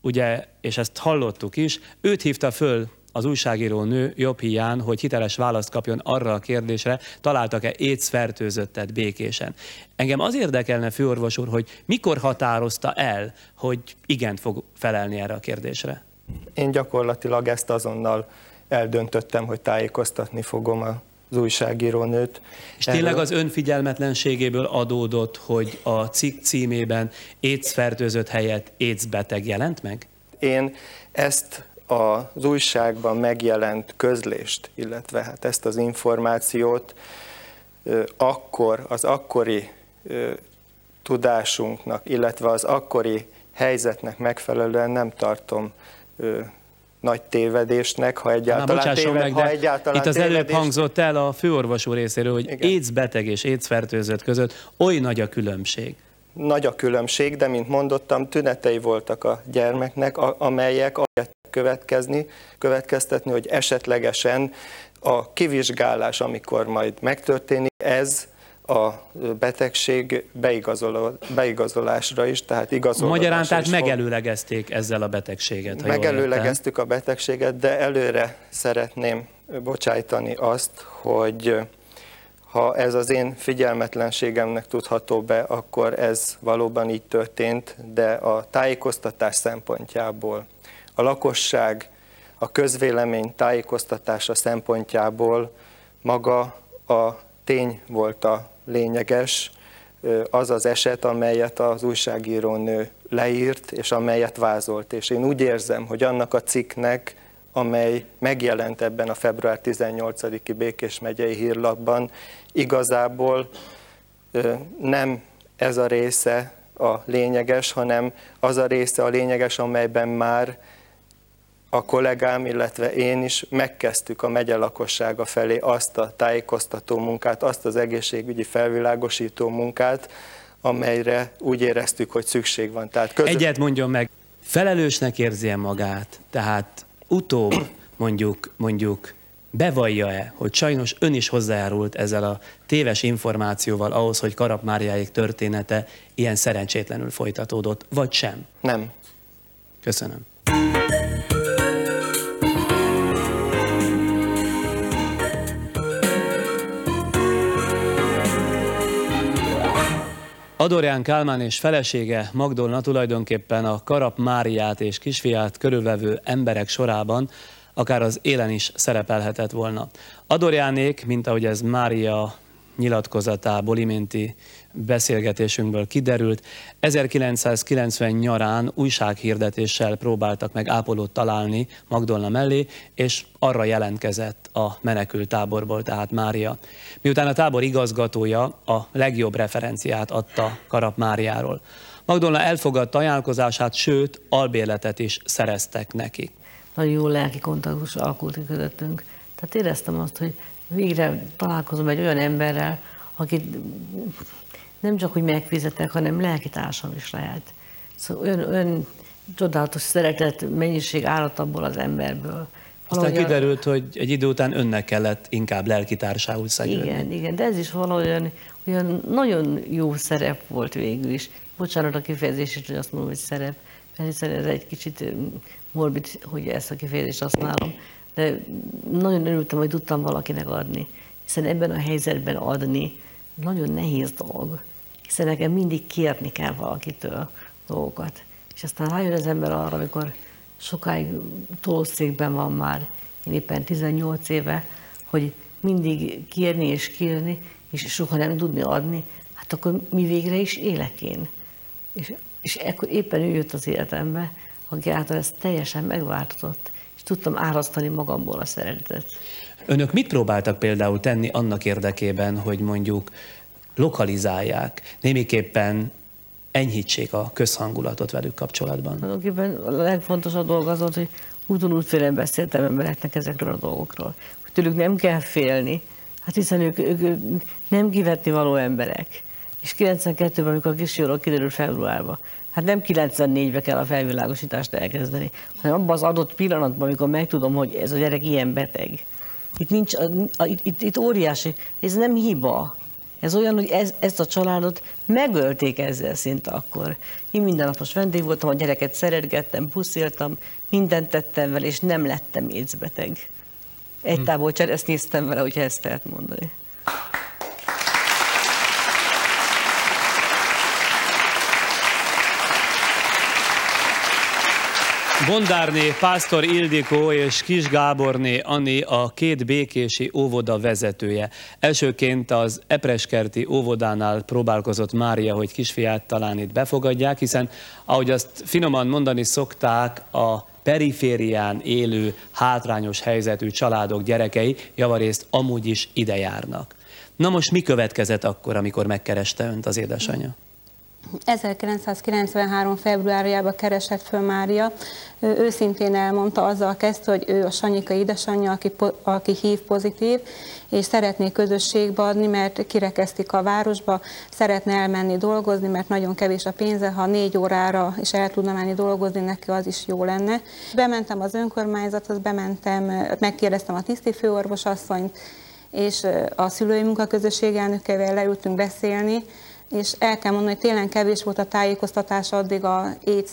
ugye, és ezt hallottuk is, őt hívta föl az újságíró nő jobb hiány, hogy hiteles választ kapjon arra a kérdésre, találtak-e AIDS fertőzöttet békésen. Engem az érdekelne, főorvos úr, hogy mikor határozta el, hogy igent fog felelni erre a kérdésre? Én gyakorlatilag ezt azonnal eldöntöttem, hogy tájékoztatni fogom az újságírónőt. És tényleg az önfigyelmetlenségéből adódott, hogy a cikk címében AIDS fertőzött helyett AIDS beteg jelent meg? Én ezt az újságban megjelent közlést, illetve hát ezt az információt akkor, az akkori tudásunknak, illetve az akkori helyzetnek megfelelően nem tartom nagy tévedésnek, ha egyáltalán, Na, téved, meg, ha egyáltalán Itt az tévedés... előbb hangzott el a főorvosú részéről, hogy Igen. AIDS beteg és AIDS fertőzött között oly nagy a különbség. Nagy a különbség, de mint mondottam, tünetei voltak a gyermeknek, amelyek azért következni, következtetni, hogy esetlegesen a kivizsgálás, amikor majd megtörténik, ez a betegség beigazolásra is, tehát igazolásra Magyarán tehát megelőlegezték ezzel a betegséget. Ha megelőlegeztük a betegséget, de előre szeretném bocsájtani azt, hogy ha ez az én figyelmetlenségemnek tudható be, akkor ez valóban így történt, de a tájékoztatás szempontjából, a lakosság, a közvélemény tájékoztatása szempontjából maga a tény volt a lényeges, az az eset, amelyet az újságírónő leírt, és amelyet vázolt. És én úgy érzem, hogy annak a cikknek, amely megjelent ebben a február 18-i Békés megyei hírlapban, igazából nem ez a része a lényeges, hanem az a része a lényeges, amelyben már a kollégám, illetve én is megkezdtük a megye lakossága felé azt a tájékoztató munkát, azt az egészségügyi felvilágosító munkát, amelyre úgy éreztük, hogy szükség van. Tehát között... Egyet mondjon meg, felelősnek érzi -e magát, tehát utóbb mondjuk, mondjuk bevallja-e, hogy sajnos ön is hozzájárult ezzel a téves információval ahhoz, hogy Karap Máriáik története ilyen szerencsétlenül folytatódott, vagy sem? Nem. Köszönöm. Adorján Kálmán és felesége Magdolna tulajdonképpen a Karap Máriát és kisfiát körülvevő emberek sorában akár az élen is szerepelhetett volna. Adorjánék, mint ahogy ez Mária nyilatkozatából, iménti beszélgetésünkből kiderült, 1990 nyarán újsághirdetéssel próbáltak meg ápolót találni Magdolna mellé, és arra jelentkezett a menekült táborból, tehát Mária. Miután a tábor igazgatója a legjobb referenciát adta Karap Máriáról. Magdolna elfogadta ajánlkozását, sőt, albérletet is szereztek neki. Nagyon jó lelki kontaktus alakult ki közöttünk. Tehát éreztem azt, hogy végre találkozom egy olyan emberrel, akit nem csak, hogy megfizetek, hanem lelkitársam is lehet. Szóval ön, ön csodálatos szeretet, mennyiség állat abból az emberből. Aztán kiderült, hogy egy idő után önnek kellett inkább lelkitársául szegődni. Igen, igen, de ez is valahogyan olyan nagyon jó szerep volt végül is. Bocsánat a kifejezését, hogy azt mondom, hogy szerep, mert hiszen ez egy kicsit morbid, hogy ezt a kifejezést használom, de nagyon örültem, hogy tudtam valakinek adni, hiszen ebben a helyzetben adni nagyon nehéz dolog, hiszen nekem mindig kérni kell valakitől dolgokat. És aztán rájön az ember arra, amikor sokáig tolószékben van már, én éppen 18 éve, hogy mindig kérni és kérni, és soha nem tudni adni, hát akkor mi végre is élek én. És, és ekkor éppen ő jött az életembe, aki által ezt teljesen megváltozott, és tudtam árasztani magamból a szeretetet. Önök mit próbáltak például tenni annak érdekében, hogy mondjuk lokalizálják, némiképpen enyhítsék a közhangulatot velük kapcsolatban? Tulajdonképpen a legfontosabb dolog az volt, hogy úton útfélen beszéltem embereknek ezekről a dolgokról. Hogy tőlük nem kell félni, hát hiszen ők, ők nem kivetni való emberek. És 92-ben, amikor a kisjóról kiderült februárban, hát nem 94-be kell a felvilágosítást elkezdeni, hanem abban az adott pillanatban, amikor megtudom, hogy ez a gyerek ilyen beteg. Itt, nincs, itt, itt, itt óriási, ez nem hiba. Ez olyan, hogy ez, ezt a családot megölték ezzel szinte akkor. Én mindennapos vendég voltam, a gyereket szeretgettem, pusziltam, mindent tettem vele, és nem lettem écbeteg. Egy hm. tábor ezt néztem vele, hogyha ezt lehet mondani. Bondárné, Pásztor Ildikó és Kis Gáborné Ani a két békési óvoda vezetője. Elsőként az Epreskerti óvodánál próbálkozott Mária, hogy kisfiát talán itt befogadják, hiszen ahogy azt finoman mondani szokták, a periférián élő, hátrányos helyzetű családok gyerekei javarészt amúgy is ide járnak. Na most mi következett akkor, amikor megkereste önt az édesanyja? 1993. februárjában keresett föl Mária. Ő őszintén elmondta, azzal kezdte, hogy ő a Sanyika édesanyja, aki, aki hív pozitív, és szeretné közösségbe adni, mert kirekeztik a városba, szeretne elmenni dolgozni, mert nagyon kevés a pénze, ha négy órára is el tudna menni dolgozni, neki az is jó lenne. Bementem az önkormányzathoz, bementem, megkérdeztem a tiszti főorvosasszonyt, és a szülői munkaközösség elnökevel leültünk beszélni, és el kell mondani, hogy tényleg kevés volt a tájékoztatás addig a AIDS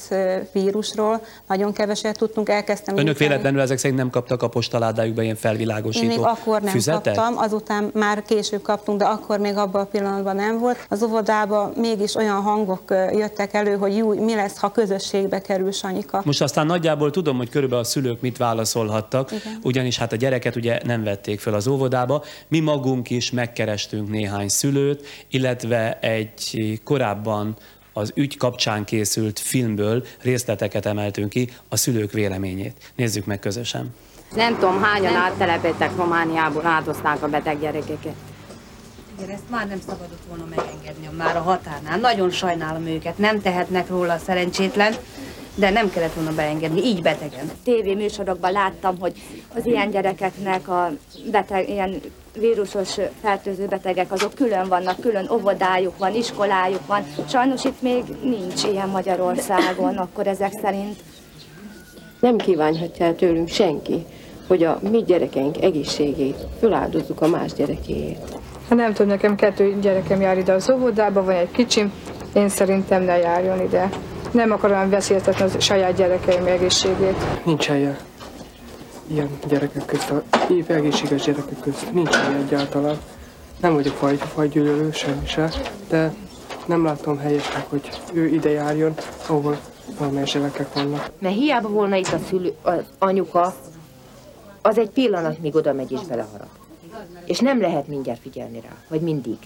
vírusról, nagyon keveset tudtunk, elkezdtem... Önök véletlenül ezek szerint nem kaptak a postaládájukba ilyen felvilágosító Én még akkor nem füzetet? kaptam, azután már később kaptunk, de akkor még abban a pillanatban nem volt. Az óvodában mégis olyan hangok jöttek elő, hogy jó, mi lesz, ha közösségbe kerül Sanyika. Most aztán nagyjából tudom, hogy körülbelül a szülők mit válaszolhattak, Igen. ugyanis hát a gyereket ugye nem vették fel az óvodába. Mi magunk is megkerestünk néhány szülőt, illetve egy egy korábban az ügy kapcsán készült filmből részleteket emeltünk ki, a szülők véleményét. Nézzük meg közösen. Nem tudom, hányan áttelepítettek Romániából, áldozták a beteg gyerekeket. Igen, ezt már nem szabadott volna megengedni már a határnál. Nagyon sajnálom őket, nem tehetnek róla szerencsétlen, de nem kellett volna beengedni, így betegen. TV műsorokban láttam, hogy az ilyen gyerekeknek a beteg, ilyen vírusos fertőző betegek, azok külön vannak, külön óvodájuk van, iskolájuk van. Sajnos itt még nincs ilyen Magyarországon, akkor ezek szerint. Nem kívánhatja el tőlünk senki, hogy a mi gyerekeink egészségét föláldozzuk a más gyerekéért. Hát nem tudom, nekem kettő gyerekem jár ide az óvodába, van egy kicsim, én szerintem ne járjon ide. Nem akarom veszélyeztetni a saját gyerekeim egészségét. Nincs helye ilyen gyerekek közt, a épp egészséges gyerekek közt. Nincs helye egyáltalán. Nem vagyok faj, fajgyűlölő, semmi se, de nem látom helyesnek, hogy ő ide járjon, ahol valamelyes gyerekek vannak. Mert hiába volna itt a szülő, az anyuka, az egy pillanat, míg oda megy és beleharap. És nem lehet mindjárt figyelni rá, vagy mindig.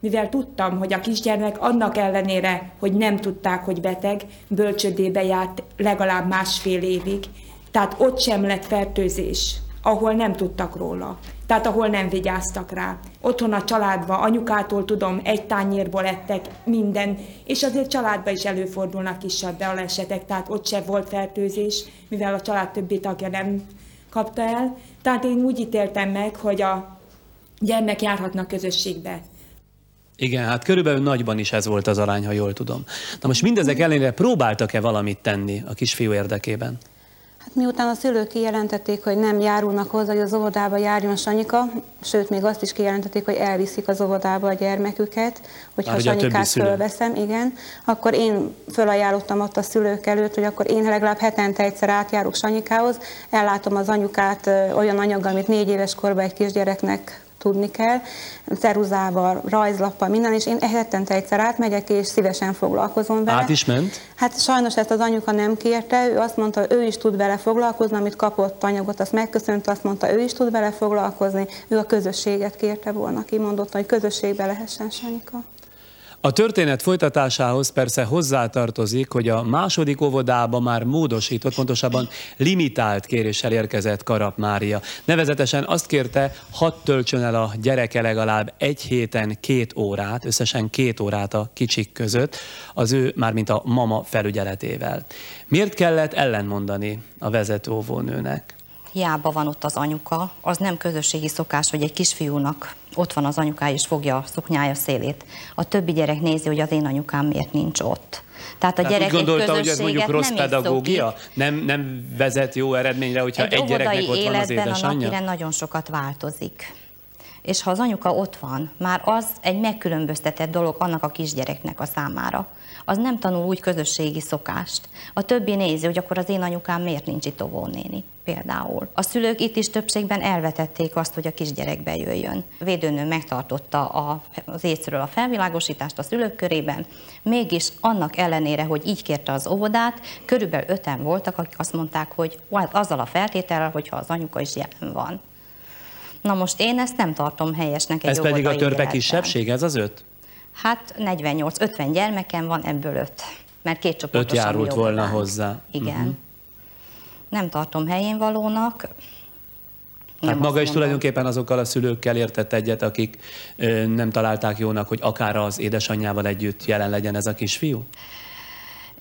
Mivel tudtam, hogy a kisgyermek annak ellenére, hogy nem tudták, hogy beteg, bölcsödébe járt legalább másfél évig, tehát ott sem lett fertőzés, ahol nem tudtak róla, tehát ahol nem vigyáztak rá. Otthon a családban, anyukától tudom, egy tányérból ettek minden, és azért családban is előfordulnak kisebb balesetek, tehát ott sem volt fertőzés, mivel a család többi tagja nem kapta el. Tehát én úgy ítéltem meg, hogy a gyermek járhatnak közösségbe. Igen, hát körülbelül nagyban is ez volt az arány, ha jól tudom. Na most mindezek ellenére próbáltak-e valamit tenni a kisfiú érdekében? Hát miután a szülők kijelentették, hogy nem járulnak hozzá, hogy az óvodába járjon Sanyika, sőt, még azt is kijelentették, hogy elviszik az óvodába a gyermeküket, hogyha Már Sanyikát fölveszem, igen, akkor én fölajánlottam ott a szülők előtt, hogy akkor én legalább hetente egyszer átjárok Sanyikához, ellátom az anyukát olyan anyaggal, amit négy éves korban egy kisgyereknek tudni kell, ceruzával, rajzlappal, minden, és én hetente egyszer átmegyek, és szívesen foglalkozom vele. Át is ment? Hát sajnos ezt az anyuka nem kérte, ő azt mondta, ő is tud vele foglalkozni, amit kapott anyagot, azt megköszönt, azt mondta, ő is tud vele foglalkozni, ő a közösséget kérte volna, kimondott, hogy közösségbe lehessen Sanyika. A történet folytatásához persze hozzátartozik, hogy a második óvodába már módosított, pontosabban limitált kéréssel érkezett Karap Mária. Nevezetesen azt kérte, hadd töltsön el a gyereke legalább egy héten két órát, összesen két órát a kicsik között, az ő már mint a mama felügyeletével. Miért kellett ellenmondani a vezető óvónőnek? hiába van ott az anyuka, az nem közösségi szokás, hogy egy kisfiúnak ott van az anyukája és fogja a szoknyája szélét. A többi gyerek nézi, hogy az én anyukám miért nincs ott. Tehát a gyerek úgy gondolta, hogy ez mondjuk rossz nem pedagógia? Nem, nem vezet jó eredményre, hogyha egy, egy gyereknek ott van az édesanyja? a nagyon sokat változik. És ha az anyuka ott van, már az egy megkülönböztetett dolog annak a kisgyereknek a számára az nem tanul úgy közösségi szokást. A többi nézi, hogy akkor az én anyukám miért nincs itt óvónéni például. A szülők itt is többségben elvetették azt, hogy a kisgyerek bejöjjön. Védőnő megtartotta az észről a felvilágosítást a szülők körében, mégis annak ellenére, hogy így kérte az óvodát, körülbelül öten voltak, akik azt mondták, hogy azzal a feltétellel, hogyha az anyuka is jelen van. Na most én ezt nem tartom helyesnek egy Ez pedig a törpe kisebbség, ez az öt? Hát 48-50 gyermekem van, ebből 5. Mert két csoportos. Öt járult volna hozzá. Igen. Uh-huh. Nem tartom helyén valónak. Hát maga is mondom. tulajdonképpen azokkal a szülőkkel értett egyet, akik ö, nem találták jónak, hogy akár az édesanyjával együtt jelen legyen ez a kisfiú?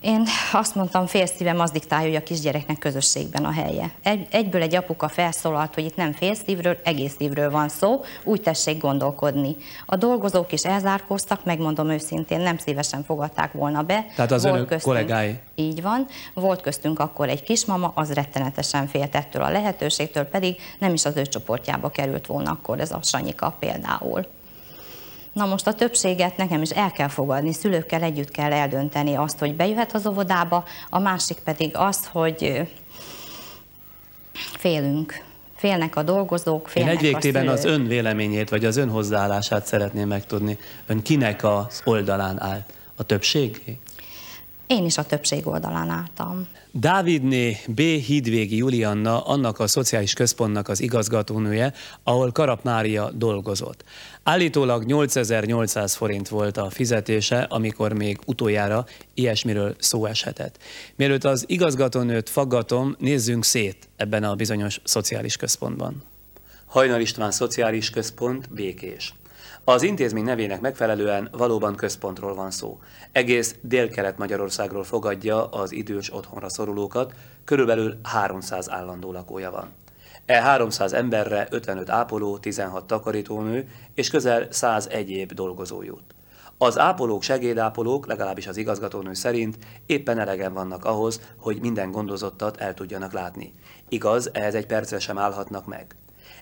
Én azt mondtam, félszívem az diktálja, hogy a kisgyereknek közösségben a helye. Egy, egyből egy apuka felszólalt, hogy itt nem félszívről, egész szívről van szó, úgy tessék gondolkodni. A dolgozók is elzárkóztak, megmondom őszintén, nem szívesen fogadták volna be. Tehát az Volt önök köztünk, kollégái? Így van. Volt köztünk akkor egy kismama, az rettenetesen félt ettől a lehetőségtől, pedig nem is az ő csoportjába került volna akkor ez a Sanyika például. Na most a többséget nekem is el kell fogadni, szülőkkel együtt kell eldönteni azt, hogy bejöhet az óvodába, a másik pedig az, hogy félünk. Félnek a dolgozók, félnek Én egy végtében az ön véleményét, vagy az ön hozzáállását szeretném megtudni. Ön kinek az oldalán állt? A többségé? Én is a többség oldalán álltam. Dávidné B. Hídvégi Julianna annak a szociális központnak az igazgatónője, ahol Karap Mária dolgozott. Állítólag 8800 forint volt a fizetése, amikor még utoljára ilyesmiről szó eshetett. Mielőtt az igazgatónőt faggatom, nézzünk szét ebben a bizonyos szociális központban. Hajnal István Szociális Központ, Békés. Az intézmény nevének megfelelően valóban központról van szó. Egész dél-kelet Magyarországról fogadja az idős otthonra szorulókat, körülbelül 300 állandó lakója van. E 300 emberre 55 ápoló, 16 takarítónő és közel 100 egyéb dolgozó jut. Az ápolók, segédápolók, legalábbis az igazgatónő szerint éppen elegen vannak ahhoz, hogy minden gondozottat el tudjanak látni. Igaz, ehhez egy percre sem állhatnak meg.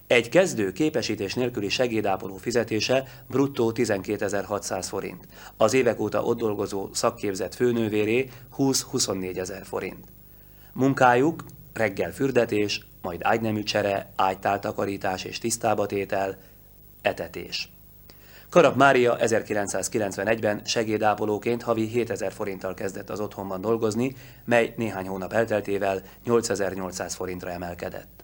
Egy kezdő képesítés nélküli segédápoló fizetése bruttó 12.600 forint. Az évek óta ott dolgozó szakképzett főnővéré 20-24 ezer forint. Munkájuk reggel fürdetés, majd ágynemű csere, ágytáltakarítás és tisztábatétel, etetés. Karap Mária 1991-ben segédápolóként havi 7000 forinttal kezdett az otthonban dolgozni, mely néhány hónap elteltével 8800 forintra emelkedett.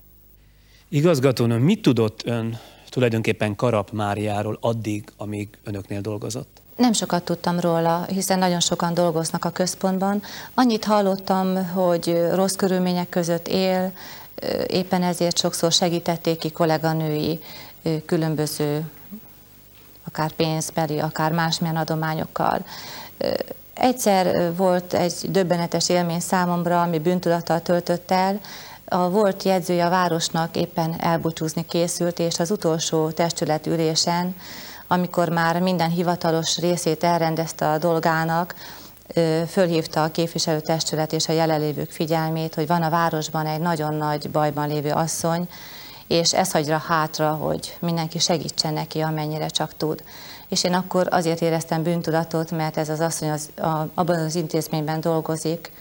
Igazgatónő, mit tudott ön tulajdonképpen Karap Máriáról addig, amíg önöknél dolgozott? Nem sokat tudtam róla, hiszen nagyon sokan dolgoznak a központban. Annyit hallottam, hogy rossz körülmények között él, éppen ezért sokszor segítették ki kolléganői különböző akár pénzbeli, akár másmilyen adományokkal. Egyszer volt egy döbbenetes élmény számomra, ami bűntudattal töltött el, a volt jegyzője a városnak éppen elbúcsúzni készült, és az utolsó testületülésen, amikor már minden hivatalos részét elrendezte a dolgának, fölhívta a képviselőtestület és a jelenlévők figyelmét, hogy van a városban egy nagyon nagy bajban lévő asszony, és ez hagyra hátra, hogy mindenki segítsen neki, amennyire csak tud. És én akkor azért éreztem bűntudatot, mert ez az asszony az, a, abban az intézményben dolgozik,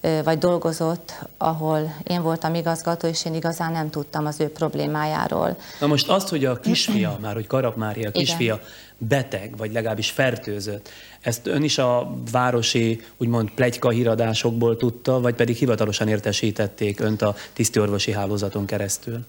vagy dolgozott, ahol én voltam igazgató, és én igazán nem tudtam az ő problémájáról. Na most azt, hogy a kisfia, már hogy Karap Mária kisfia Igen. beteg, vagy legalábbis fertőzött, ezt ön is a városi, úgymond plegyka híradásokból tudta, vagy pedig hivatalosan értesítették önt a tisztiorvosi hálózaton keresztül?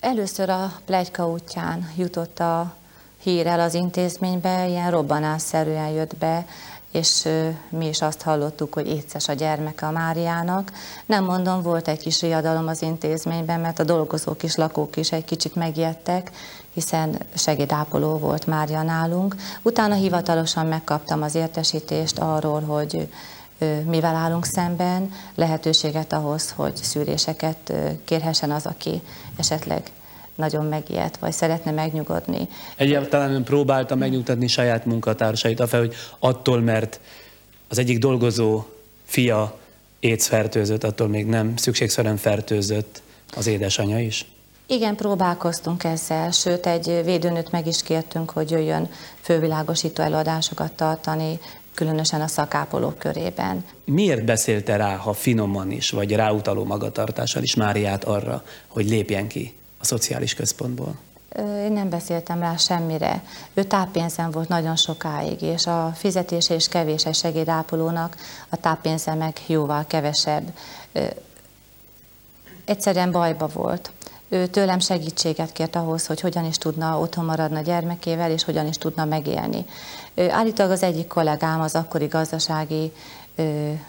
Először a plegyka útján jutott a hír el az intézménybe, ilyen robbanásszerűen jött be, és mi is azt hallottuk, hogy éces a gyermeke a Máriának. Nem mondom, volt egy kis riadalom az intézményben, mert a dolgozók is, lakók is egy kicsit megijedtek, hiszen segédápoló volt Mária nálunk. Utána hivatalosan megkaptam az értesítést arról, hogy mivel állunk szemben, lehetőséget ahhoz, hogy szűréseket kérhessen az, aki esetleg nagyon megijedt, vagy szeretne megnyugodni. Egyáltalán ön próbálta megnyugtatni saját munkatársait, afel, hogy attól, mert az egyik dolgozó fia éjsz fertőzött, attól még nem szükségszerűen fertőzött az édesanyja is? Igen, próbálkoztunk ezzel, sőt egy védőnőt meg is kértünk, hogy jöjjön fővilágosító előadásokat tartani, különösen a szakápolók körében. Miért beszélte rá, ha finoman is, vagy ráutaló magatartással is Máriát arra, hogy lépjen ki a szociális központból? Én nem beszéltem rá semmire. Ő táppénzen volt nagyon sokáig, és a fizetése és kevés egy segédápolónak, a táppénze meg jóval kevesebb. Egyszerűen bajba volt. Ő tőlem segítséget kért ahhoz, hogy hogyan is tudna otthon maradni a gyermekével, és hogyan is tudna megélni. Állítólag az egyik kollégám, az akkori gazdasági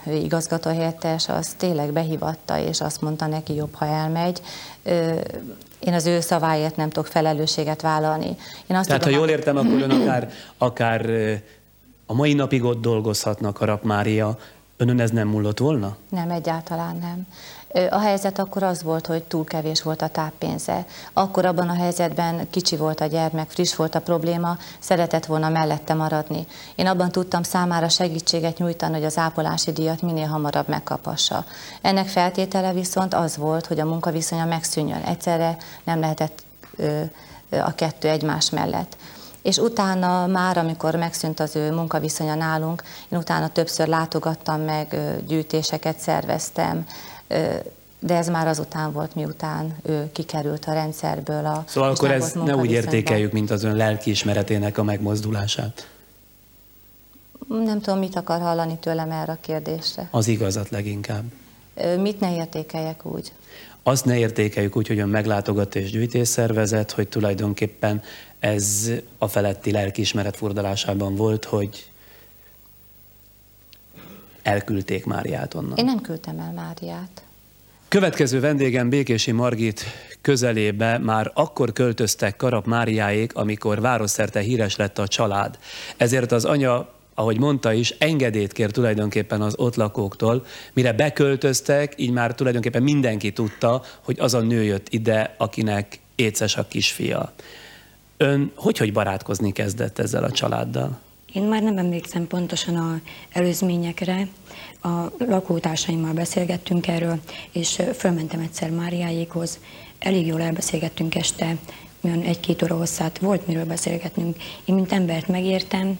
igazgatóhelyettes, az tényleg behívatta, és azt mondta neki, jobb, ha elmegy. Én az ő szaváért nem tudok felelősséget vállalni. Én azt Tehát, tudom, ha jól értem, akkor ön akár, akár a mai napig ott dolgozhatnak a Mária, önön ez nem múlott volna? Nem, egyáltalán nem. A helyzet akkor az volt, hogy túl kevés volt a táppénze. Akkor abban a helyzetben kicsi volt a gyermek, friss volt a probléma, szeretett volna mellette maradni. Én abban tudtam számára segítséget nyújtani, hogy az ápolási díjat minél hamarabb megkapassa. Ennek feltétele viszont az volt, hogy a munkaviszonya megszűnjön. Egyszerre nem lehetett a kettő egymás mellett és utána már, amikor megszűnt az ő munkaviszonya nálunk, én utána többször látogattam meg, gyűjtéseket szerveztem, de ez már azután volt, miután ő kikerült a rendszerből. A, szóval akkor ez ne úgy értékeljük, mint az ön lelkiismeretének a megmozdulását. Nem tudom, mit akar hallani tőlem erre a kérdésre. Az igazat leginkább. Mit ne értékeljek úgy? Azt ne értékeljük úgy, hogy ön meglátogat és gyűjtés szervezet, hogy tulajdonképpen ez a feletti lelkiismeret furdalásában volt, hogy elküldték Máriát onnan. Én nem küldtem el Máriát. Következő vendégem Békési Margit közelébe már akkor költöztek Karap Máriáék, amikor városszerte híres lett a család. Ezért az anya ahogy mondta is, engedélyt kér tulajdonképpen az ott lakóktól, mire beköltöztek, így már tulajdonképpen mindenki tudta, hogy az a nő jött ide, akinek éces a kisfia. Ön hogy, hogy barátkozni kezdett ezzel a családdal? Én már nem emlékszem pontosan a előzményekre. A lakótársaimmal beszélgettünk erről, és fölmentem egyszer Máriáékhoz. Elég jól elbeszélgettünk este, olyan egy-két óra hosszát volt miről beszélgetnünk. Én, mint embert megértem,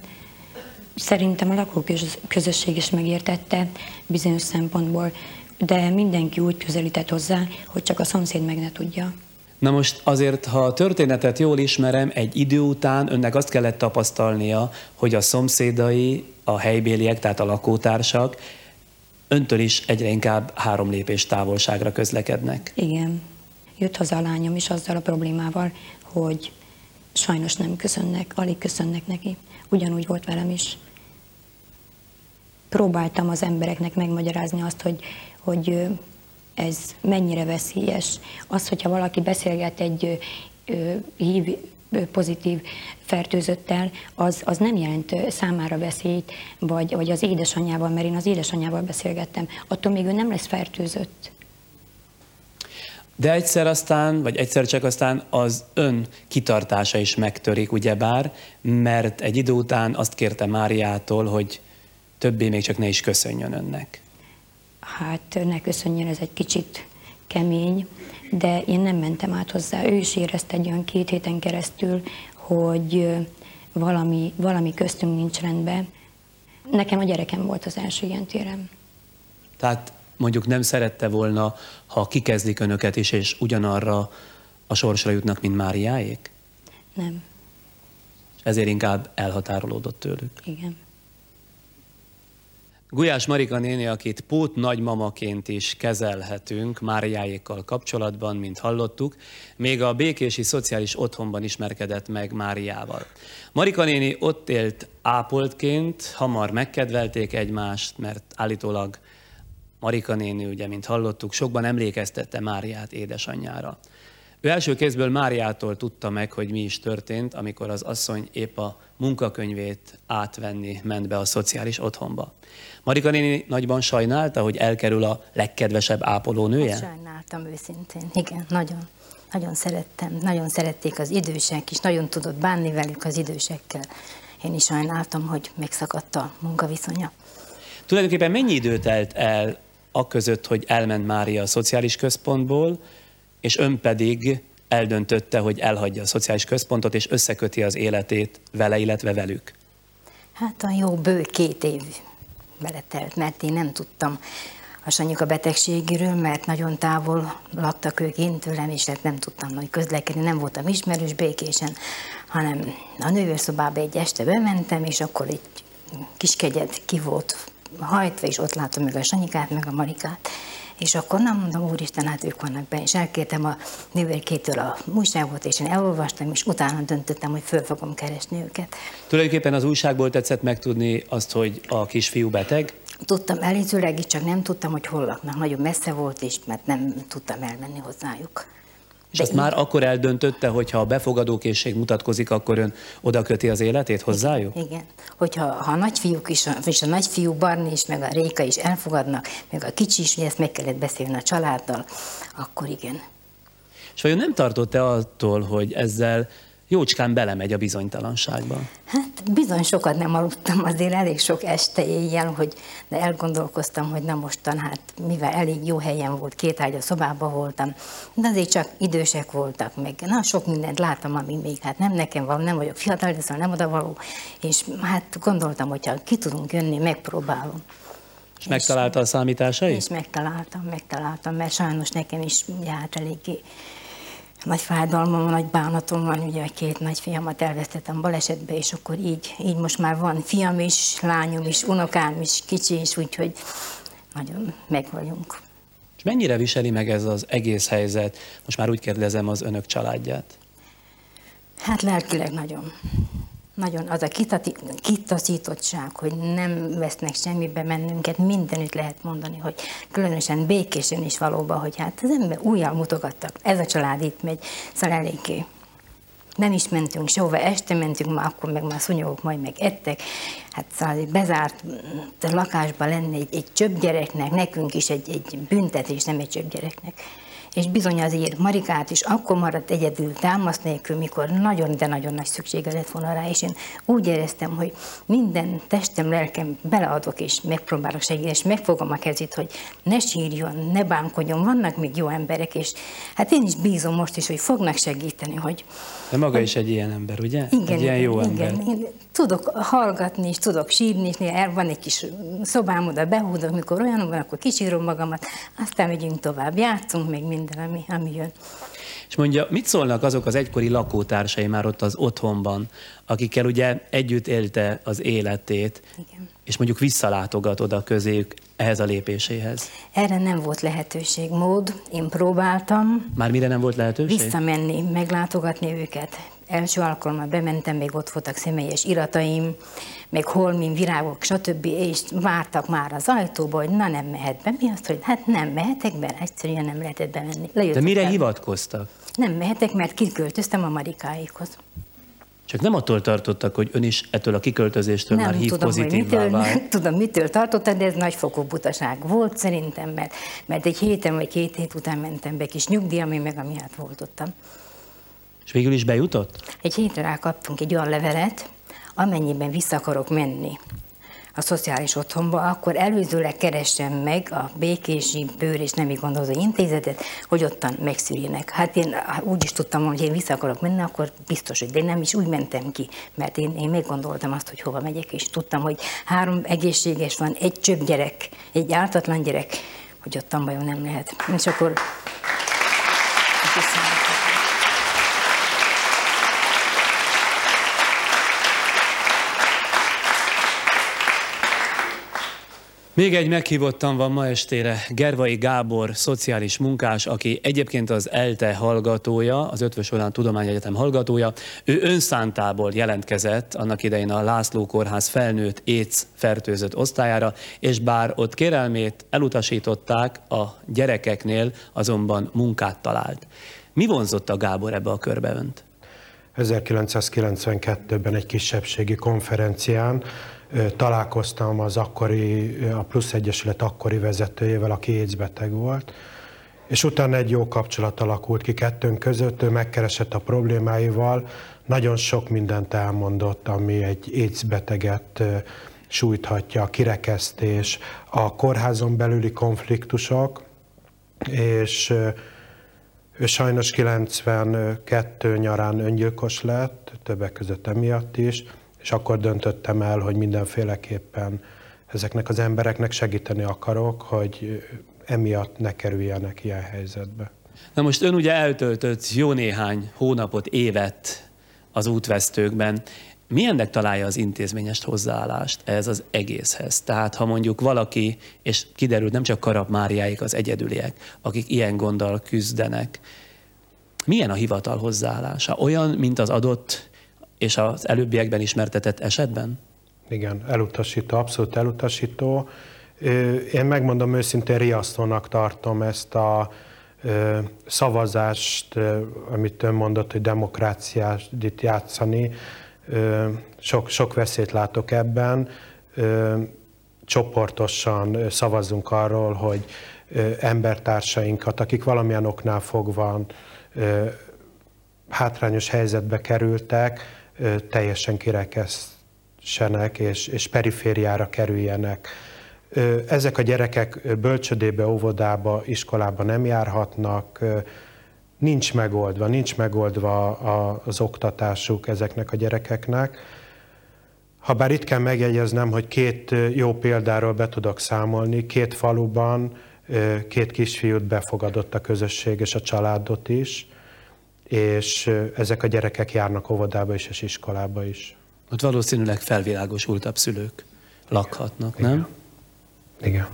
szerintem a lakóközösség is megértette bizonyos szempontból, de mindenki úgy közelített hozzá, hogy csak a szomszéd meg ne tudja. Na most azért, ha a történetet jól ismerem, egy idő után önnek azt kellett tapasztalnia, hogy a szomszédai, a helybéliek, tehát a lakótársak öntől is egyre inkább három lépés távolságra közlekednek. Igen. Jött haza a lányom is azzal a problémával, hogy sajnos nem köszönnek, alig köszönnek neki. Ugyanúgy volt velem is. Próbáltam az embereknek megmagyarázni azt, hogy, hogy ez mennyire veszélyes. Az, hogyha valaki beszélget egy hív pozitív fertőzöttel, az, az nem jelent számára veszélyt, vagy, vagy az édesanyjával, mert én az édesanyjával beszélgettem. Attól még ő nem lesz fertőzött. De egyszer aztán, vagy egyszer csak aztán az ön kitartása is megtörik, ugyebár, mert egy idő után azt kérte Máriától, hogy többé még csak ne is köszönjön önnek. Hát ne köszönjön, ez egy kicsit kemény, de én nem mentem át hozzá. Ő is érezte egy olyan két héten keresztül, hogy valami, valami köztünk nincs rendben. Nekem a gyerekem volt az első ilyen térem. Tehát mondjuk nem szerette volna, ha kikezdik önöket is, és ugyanarra a sorsra jutnak, mint Máriáék? Nem. És ezért inkább elhatárolódott tőlük? Igen. Gulyás Marika néni, akit pót nagymamaként is kezelhetünk Máriáékkal kapcsolatban, mint hallottuk, még a békési szociális otthonban ismerkedett meg Máriával. Marika néni ott élt ápoltként, hamar megkedvelték egymást, mert állítólag Marika néni, ugye, mint hallottuk, sokban emlékeztette Máriát édesanyjára. Ő első kézből Máriától tudta meg, hogy mi is történt, amikor az asszony épp a munkakönyvét átvenni ment be a szociális otthonba. Marika néni nagyban sajnálta, hogy elkerül a legkedvesebb ápolónője? Hát sajnáltam őszintén, igen, nagyon. Nagyon szerettem, nagyon szerették az idősek is, nagyon tudott bánni velük az idősekkel. Én is sajnáltam, hogy megszakadt a munkaviszonya. Tulajdonképpen mennyi idő telt el a között, hogy elment Mária a szociális központból, és ön pedig eldöntötte, hogy elhagyja a szociális központot, és összeköti az életét vele, illetve velük? Hát a jó bő két év beletelt, mert én nem tudtam a Sanyika betegségéről, mert nagyon távol laktak ők én tőlem, és hát nem tudtam nagy közlekedni, nem voltam ismerős békésen, hanem a nővérszobába egy este bementem, és akkor egy kis kegyed ki volt hajtva, és ott látom meg a Sanyikát, meg a Marikát. És akkor nem mondom, úristen, hát ők vannak be, és elkértem a nővérkétől a újságot, és én elolvastam, és utána döntöttem, hogy föl fogom keresni őket. Tulajdonképpen az újságból tetszett megtudni azt, hogy a kisfiú beteg? Tudtam előzőleg, csak nem tudtam, hogy hol laknak. Nagyon messze volt, és mert nem tudtam elmenni hozzájuk. És azt már akkor eldöntötte, hogy ha a befogadókészség mutatkozik, akkor ön oda köti az életét hozzájuk? Igen. Hogyha ha a nagyfiúk is, és a nagyfiú Barni is, meg a Réka is elfogadnak, meg a kicsi is, hogy ezt meg kellett beszélni a családdal, akkor igen. És vajon nem tartott-e attól, hogy ezzel jócskán belemegy a bizonytalanságba. Hát bizony sokat nem aludtam, azért elég sok este éjjel, hogy de elgondolkoztam, hogy na mostan, hát mivel elég jó helyen volt, két ágy a szobában voltam, de azért csak idősek voltak meg. Na, sok mindent láttam, ami még hát nem nekem van, nem vagyok fiatal, de szóval nem oda való, és hát gondoltam, hogyha ki tudunk jönni, megpróbálom. És, és megtalálta a számításait? És megtaláltam, megtaláltam, mert sajnos nekem is járt eléggé nagy fájdalmam, nagy bánatom van, ugye a két nagyfiamat elvesztettem balesetbe, és akkor így, így most már van fiam is, lányom is, unokám is, kicsi is, úgyhogy nagyon meg vagyunk. És mennyire viseli meg ez az egész helyzet? Most már úgy kérdezem az önök családját. Hát lelkileg nagyon nagyon az a kitaszítottság, hogy nem vesznek semmibe mennünket, mindenütt lehet mondani, hogy különösen békésen is valóban, hogy hát az ember újjal mutogattak, ez a család itt megy, szóval eléggé nem is mentünk sehova, este mentünk, már akkor meg már szúnyogok majd meg ettek. Hát szóval egy bezárt lakásban lenne egy, egy csöpp gyereknek, nekünk is egy, egy büntetés, nem egy csöpp gyereknek. És bizony azért Marikát is akkor maradt egyedül támasz nélkül, mikor nagyon, de nagyon nagy szüksége lett volna rá, és én úgy éreztem, hogy minden testem, lelkem beleadok, és megpróbálok segíteni, és megfogom a kezét, hogy ne sírjon, ne bánkodjon, vannak még jó emberek, és hát én is bízom most is, hogy fognak segíteni, hogy... De maga is egy ilyen ember, ugye? Igen, egy ilyen jó igen, ember. igen. Én tudok hallgatni, és tudok sírni, és néha van egy kis szobám, oda behúdok, mikor olyan van, akkor kisírom magamat, aztán megyünk tovább, játszunk még minden, ami, ami jön. És mondja, mit szólnak azok az egykori lakótársai már ott az otthonban, akikkel ugye együtt élte az életét, Igen. és mondjuk visszalátogat oda közéjük ehhez a lépéséhez? Erre nem volt lehetőség, mód. Én próbáltam Már mire nem volt lehetőség? visszamenni, meglátogatni őket. Első alkalommal bementem, még ott voltak személyes irataim, még holmin, virágok, stb. És vártak már az ajtóba, hogy na nem mehet be. Mi azt, hogy hát nem mehetek be, egyszerűen nem lehetett bemenni. De Lejöttek mire el. hivatkoztak? Nem mehetek, mert kiköltöztem a Marikáikhoz. Csak nem attól tartottak, hogy ön is ettől a kiköltözéstől már nem hív tudom, pozitívvá mitől, vált. nem tudom, mitől tartottam, de ez nagyfokú butaság volt szerintem, mert, mert egy héten vagy két hét után mentem be kis nyugdíjam, én meg amiatt voltottam. És végül is bejutott? Egy hétre rá kaptunk egy olyan levelet, amennyiben vissza akarok menni a szociális otthonba, akkor előzőleg keressem meg a békési bőr és nemi gondozó intézetet, hogy ottan megszűrjenek. Hát én úgy is tudtam, hogy én vissza akarok menni, akkor biztos, hogy de nem is úgy mentem ki, mert én, én meggondoltam azt, hogy hova megyek, és tudtam, hogy három egészséges van, egy csöbb gyerek, egy ártatlan gyerek, hogy ottan vajon nem lehet. És akkor Köszönöm. Még egy meghívottan van ma estére Gervai Gábor, szociális munkás, aki egyébként az ELTE hallgatója, az Ötvös Orán Tudományegyetem hallgatója. Ő önszántából jelentkezett annak idején a László Kórház felnőtt AIDS fertőzött osztályára, és bár ott kérelmét elutasították, a gyerekeknél azonban munkát talált. Mi vonzott a Gábor ebbe a körbe önt? 1992-ben egy kisebbségi konferencián találkoztam az akkori, a Plusz Egyesület akkori vezetőjével, aki AIDS beteg volt, és utána egy jó kapcsolat alakult ki kettőnk között, ő megkeresett a problémáival, nagyon sok mindent elmondott, ami egy AIDS beteget sújthatja, a kirekesztés, a kórházon belüli konfliktusok, és ő sajnos 92 nyarán öngyilkos lett, többek között emiatt is, és akkor döntöttem el, hogy mindenféleképpen ezeknek az embereknek segíteni akarok, hogy emiatt ne kerüljenek ilyen helyzetbe. Na most ön ugye eltöltött jó néhány hónapot, évet az útvesztőkben. Milyennek találja az intézményes hozzáállást ez az egészhez? Tehát ha mondjuk valaki, és kiderült nem csak Karab Máriáik az egyedüliek, akik ilyen gonddal küzdenek, milyen a hivatal hozzáállása? Olyan, mint az adott és az előbbiekben ismertetett esetben? Igen, elutasító, abszolút elutasító. Én megmondom őszintén, riasztónak tartom ezt a szavazást, amit ön mondott, hogy demokráciát játszani. Sok, sok veszélyt látok ebben. Csoportosan szavazzunk arról, hogy embertársainkat, akik valamilyen oknál fogva hátrányos helyzetbe kerültek, teljesen kirekeszsenek és, és perifériára kerüljenek. Ezek a gyerekek bölcsödébe, óvodába, iskolába nem járhatnak, nincs megoldva, nincs megoldva az oktatásuk ezeknek a gyerekeknek. Habár itt kell megjegyeznem, hogy két jó példáról be tudok számolni, két faluban két kisfiút befogadott a közösség és a családot is, és ezek a gyerekek járnak óvodába is és iskolába is. Ott valószínűleg felvilágosultabb szülők lakhatnak, nem? Igen.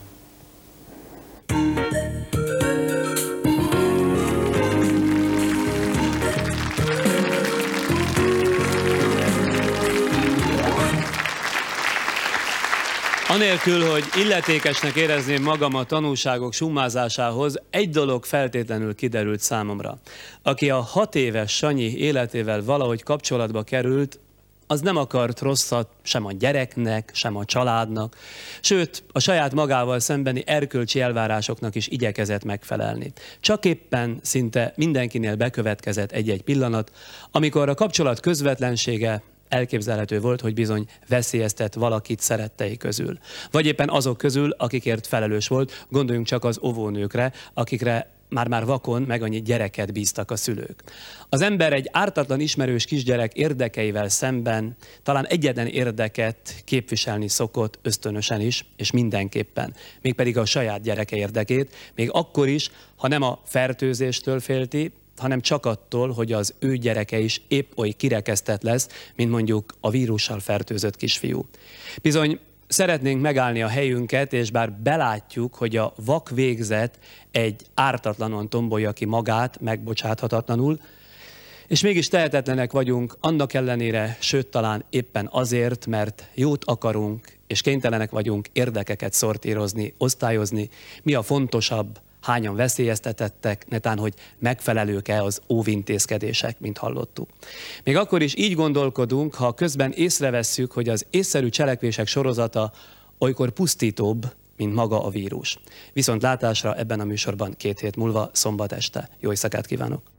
Anélkül, hogy illetékesnek érezném magam a tanulságok summázásához, egy dolog feltétlenül kiderült számomra. Aki a hat éves Sanyi életével valahogy kapcsolatba került, az nem akart rosszat sem a gyereknek, sem a családnak, sőt, a saját magával szembeni erkölcsi elvárásoknak is igyekezett megfelelni. Csak éppen szinte mindenkinél bekövetkezett egy-egy pillanat, amikor a kapcsolat közvetlensége elképzelhető volt, hogy bizony veszélyeztet valakit szerettei közül. Vagy éppen azok közül, akikért felelős volt, gondoljunk csak az óvónőkre, akikre már-már vakon meg annyi gyereket bíztak a szülők. Az ember egy ártatlan ismerős kisgyerek érdekeivel szemben talán egyetlen érdeket képviselni szokott ösztönösen is, és mindenképpen, mégpedig a saját gyereke érdekét, még akkor is, ha nem a fertőzéstől félti, hanem csak attól, hogy az ő gyereke is épp oly kirekesztett lesz, mint mondjuk a vírussal fertőzött kisfiú. Bizony szeretnénk megállni a helyünket, és bár belátjuk, hogy a vak végzet egy ártatlanon tombolja ki magát, megbocsáthatatlanul, és mégis tehetetlenek vagyunk annak ellenére, sőt talán éppen azért, mert jót akarunk, és kénytelenek vagyunk érdekeket szortírozni, osztályozni, mi a fontosabb, hányan veszélyeztetettek, netán, hogy megfelelők-e az óvintézkedések, mint hallottuk. Még akkor is így gondolkodunk, ha közben észrevesszük, hogy az észszerű cselekvések sorozata olykor pusztítóbb, mint maga a vírus. Viszont látásra ebben a műsorban két hét múlva, szombat este. Jó éjszakát kívánok!